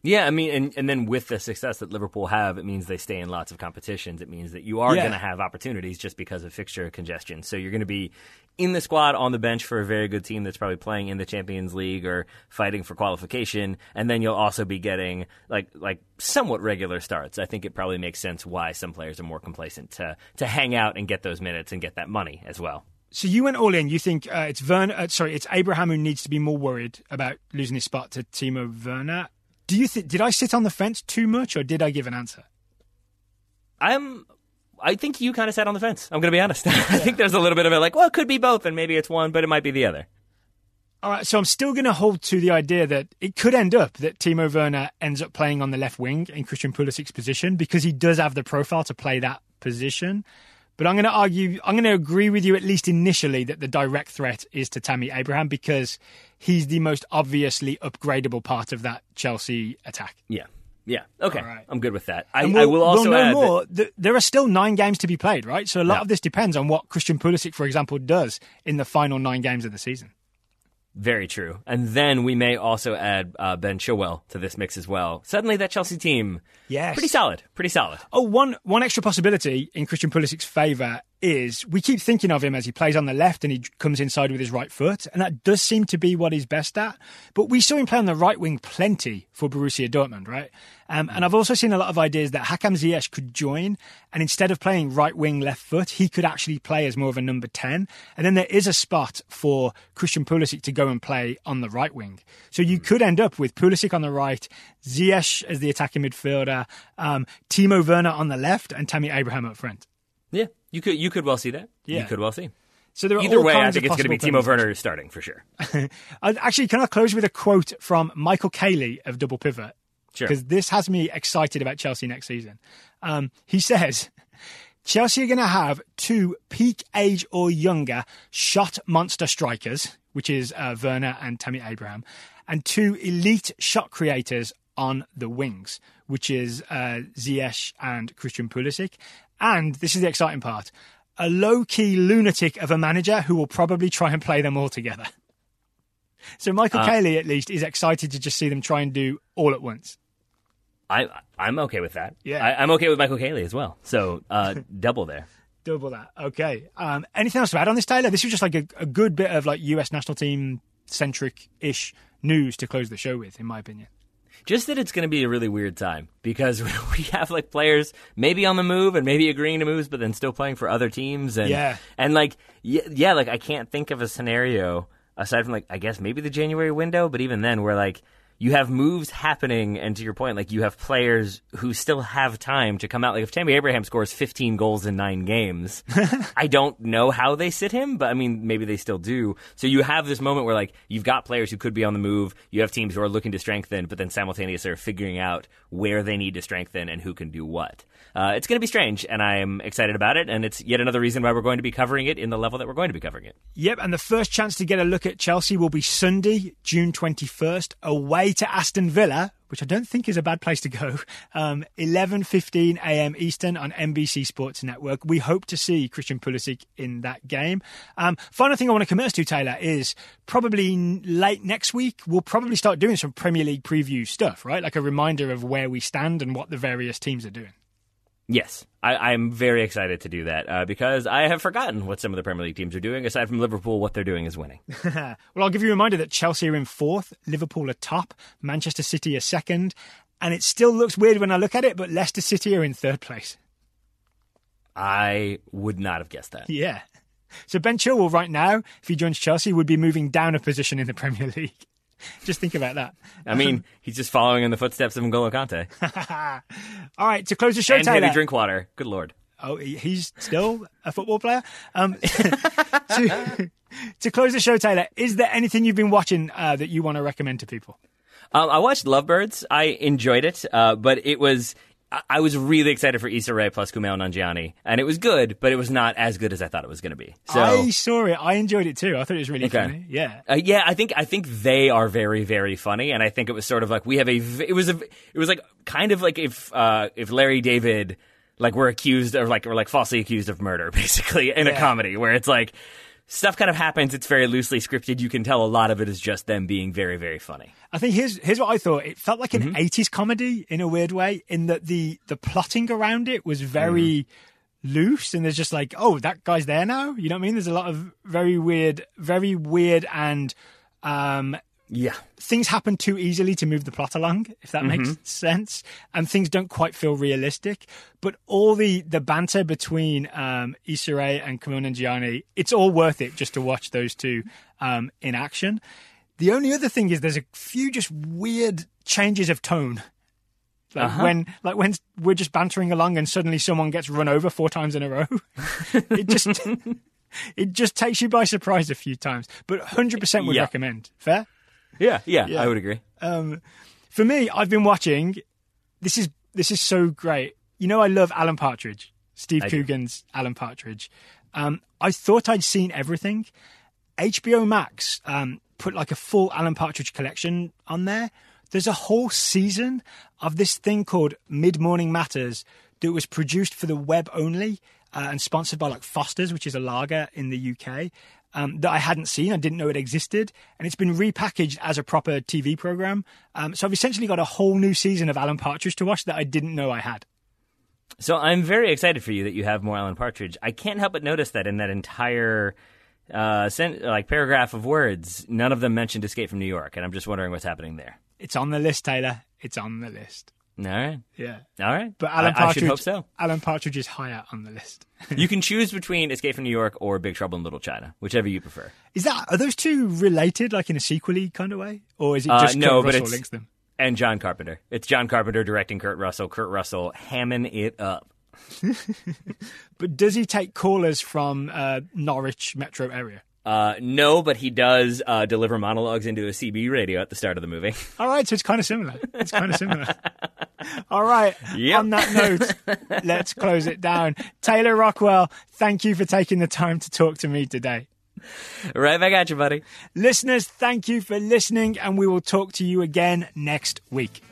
Yeah, I mean, and, and then with the success that Liverpool have, it means they stay in lots of competitions. It means that you are Yeah. going to have opportunities just because of fixture congestion. So you're going to be in the squad on the bench for a very good team that's probably playing in the Champions League or fighting for qualification, and then you'll also be getting like like somewhat regular starts. I think it probably makes sense why some players are more complacent to to hang out and get those minutes and get that money as well. So you went all in. You think uh, it's Werner, uh, sorry, it's Abraham who needs to be more worried about losing his spot to Timo Werner. Do you think, did I sit on the fence too much or did I give an answer? I'm. I think you kind of sat on the fence. I'm going to be honest. (laughs) I think there's a little bit of it, like, well, it could be both, and maybe it's one, but it might be the other. All right, so I'm still going to hold to the idea that it could end up that Timo Werner ends up playing on the left wing in Christian Pulisic's position because he does have the profile to play that position. But I'm going to argue, I'm going to agree with you at least initially that the direct threat is to Tammy Abraham because he's the most obviously upgradable part of that Chelsea attack. Yeah. Yeah. Okay. Right. I'm good with that. I, And I will also we'll know add that- more. Th- there are still nine games to be played, right? So a lot Yeah. of this depends on what Christian Pulisic, for example, does in the final nine games of the season. Very true. And then we may also add uh, Ben Chilwell to this mix as well. Suddenly, that Chelsea team, Yes. pretty solid. Pretty solid. Oh, one one extra possibility in Christian Pulisic's favour is we keep thinking of him as he plays on the left and he comes inside with his right foot, and that does seem to be what he's best at. But we saw him play on the right wing plenty for Borussia Dortmund, right? Um, and I've also seen a lot of ideas that Hakim Ziyech could join, and instead of playing right wing left foot, he could actually play as more of a number ten. And then there is a spot for Christian Pulisic to go and play on the right wing. So you could end up with Pulisic on the right, Ziyech as the attacking midfielder, um, Timo Werner on the left, and Tammy Abraham up front. Yeah, you could you could well see that. Yeah. You could well see. So there are Either way, I think it's going to be Timo Werner starting for sure. (laughs) Actually, can I close with a quote from Michael Caley of Double Pivot? Sure. Because this has me excited about Chelsea next season. Um, he says, Chelsea are going to have two peak age or younger shot monster strikers, which is uh, Werner and Tammy Abraham, and two elite shot creators on the wings, which is uh, Ziyech and Christian Pulisic. And this is the exciting part a low key lunatic of a manager who will probably try and play them all together. So Michael Uh, Caley, at least, is excited to just see them try and do all at once. I I'm okay with that. Yeah. I, I'm okay with Michael Caley as well. So uh, (laughs) double there. Double that. Okay. Um, anything else to add on this, Taylor? This was just like a, a good bit of like US national team centric ish news to close the show with, in my opinion. Just that it's going to be a really weird time because (laughs) we have like players maybe on the move and maybe agreeing to moves, but then still playing for other teams. And Yeah. and like yeah, yeah, like I can't think of a scenario aside from like I guess maybe the January window, but even then, where like you have moves happening, and to your point, like you have players who still have time to come out. Like if Tammy Abraham scores 15 goals in nine games, (laughs) I don't know how they sit him, but I mean maybe they still do. So you have this moment where like you've got players who could be on the move, you have teams who are looking to strengthen, but then simultaneously are figuring out where they need to strengthen and who can do what. Uh, it's going to be strange, and I'm excited about it, and it's yet another reason why we're going to be covering it in the level that we're going to be covering it. Yep, and the first chance to get a look at Chelsea will be Sunday, June 21st, away to Aston Villa, which I don't think is a bad place to go. Um, 11:15 a.m. Eastern on NBC Sports Network. We hope to see Christian Pulisic in that game. Um, final thing I want to commence to Taylor is probably late next week we'll probably start doing some Premier League preview stuff, right? Like a reminder of where we stand and what the various teams are doing. Yes, I, I'm very excited to do that uh, because I have forgotten what some of the Premier League teams are doing. Aside from Liverpool, what they're doing is winning. (laughs) well, I'll give you a reminder that Chelsea are in fourth, Liverpool are top, Manchester City are second, and it still looks weird when I look at it, but Leicester City are in third place. I would not have guessed that. Yeah. So Ben Chilwell right now, if he joins Chelsea, would be moving down a position in the Premier (laughs) League. (laughs) Just think about that. I mean, he's just following in the footsteps of N'Golo Kante. (laughs) All right, to close the show, and Taylor. maybe drink water. Good lord. Oh, he's still a football player. Um, (laughs) to, to close the show, Taylor, is there anything you've been watching uh, that you want to recommend to people? Um, I watched Lovebirds. I enjoyed it, uh, but it was. I- was really excited for Issa Rae plus Kumail Nanjiani, and it was good, but it was not as good as I thought it was going to be. So, I saw it. I enjoyed it too. I thought it was really Okay. funny. Yeah. Uh, yeah, I think I think they are very very funny, and I think it was sort of like we have a. It was a. It was like kind of like if uh, if Larry David like were accused of like or like falsely accused of murder, (laughs) basically in a comedy where it's like stuff kind of happens. It's very loosely scripted. You can tell a lot of it is just them being very very funny. I think here's here's what I thought. It felt like an Mm-hmm. 80s comedy in a weird way, in that the the plotting around it was very Mm. loose, and there's just like, oh, that guy's there now. You know what I mean? There's a lot of very weird, very weird, and um, Yeah. things happen too easily to move the plot along, if that makes Mm-hmm. sense. And things don't quite feel realistic. But all the, the banter between um, Issa Rae and Kumail Nanjiani, it's all worth it just to watch those two um, in action. The only other thing is there's a few just weird changes of tone. Like Uh-huh. when like when we're just bantering along and suddenly someone gets run over four times in a row. (laughs) it just (laughs) it just takes you by surprise a few times. But 100% would Yeah. recommend. Fair? Yeah, yeah, Yeah. I would agree. Um, for me, I've been watching. This is this is so great. You know, I love Alan Partridge, Steve I do. Coogan's Alan Partridge. Um, I thought I'd seen everything. HBO Max um, put like a full Alan Partridge collection on there. There's a whole season of this thing called Mid Morning Matters that was produced for the web only uh, and sponsored by like Foster's, which is a lager in the UK. Um, that I hadn't seen. I didn't know it existed, and it's been repackaged as a proper TV program. Um, so I've essentially got a whole new season of Alan Partridge to watch that I didn't know I had. So I'm very excited for you that you have more Alan Partridge. I can't help but notice that in that entire uh, sent, like paragraph of words, none of them mentioned Escape from New York, and I'm just wondering what's happening there. It's on the list, Taylor. It's on the list. All right, Yeah. all right. But Alan I, I Partridge, should hope so. Alan Partridge is higher on the list. (laughs) you can choose between Escape from New York or Big Trouble in Little China, whichever you prefer. Is that are those two related, like in a sequely kind of way, or is it Uh, just no, Kurt but Russell links them? And John Carpenter. It's John Carpenter directing Kurt Russell. Kurt Russell hamming it up. (laughs) But does he take callers from uh, Norwich metro area? Uh, no, but he does uh, deliver monologues into a CB radio at the start of the movie. (laughs) All right, so it's kind of similar. It's kind of similar. (laughs) All right. Yep. On that note, (laughs) let's close it down. Taylor Rockwell, thank you for taking the time to talk to me today. right back at you, buddy. Listeners, thank you for listening, and we will talk to you again next week.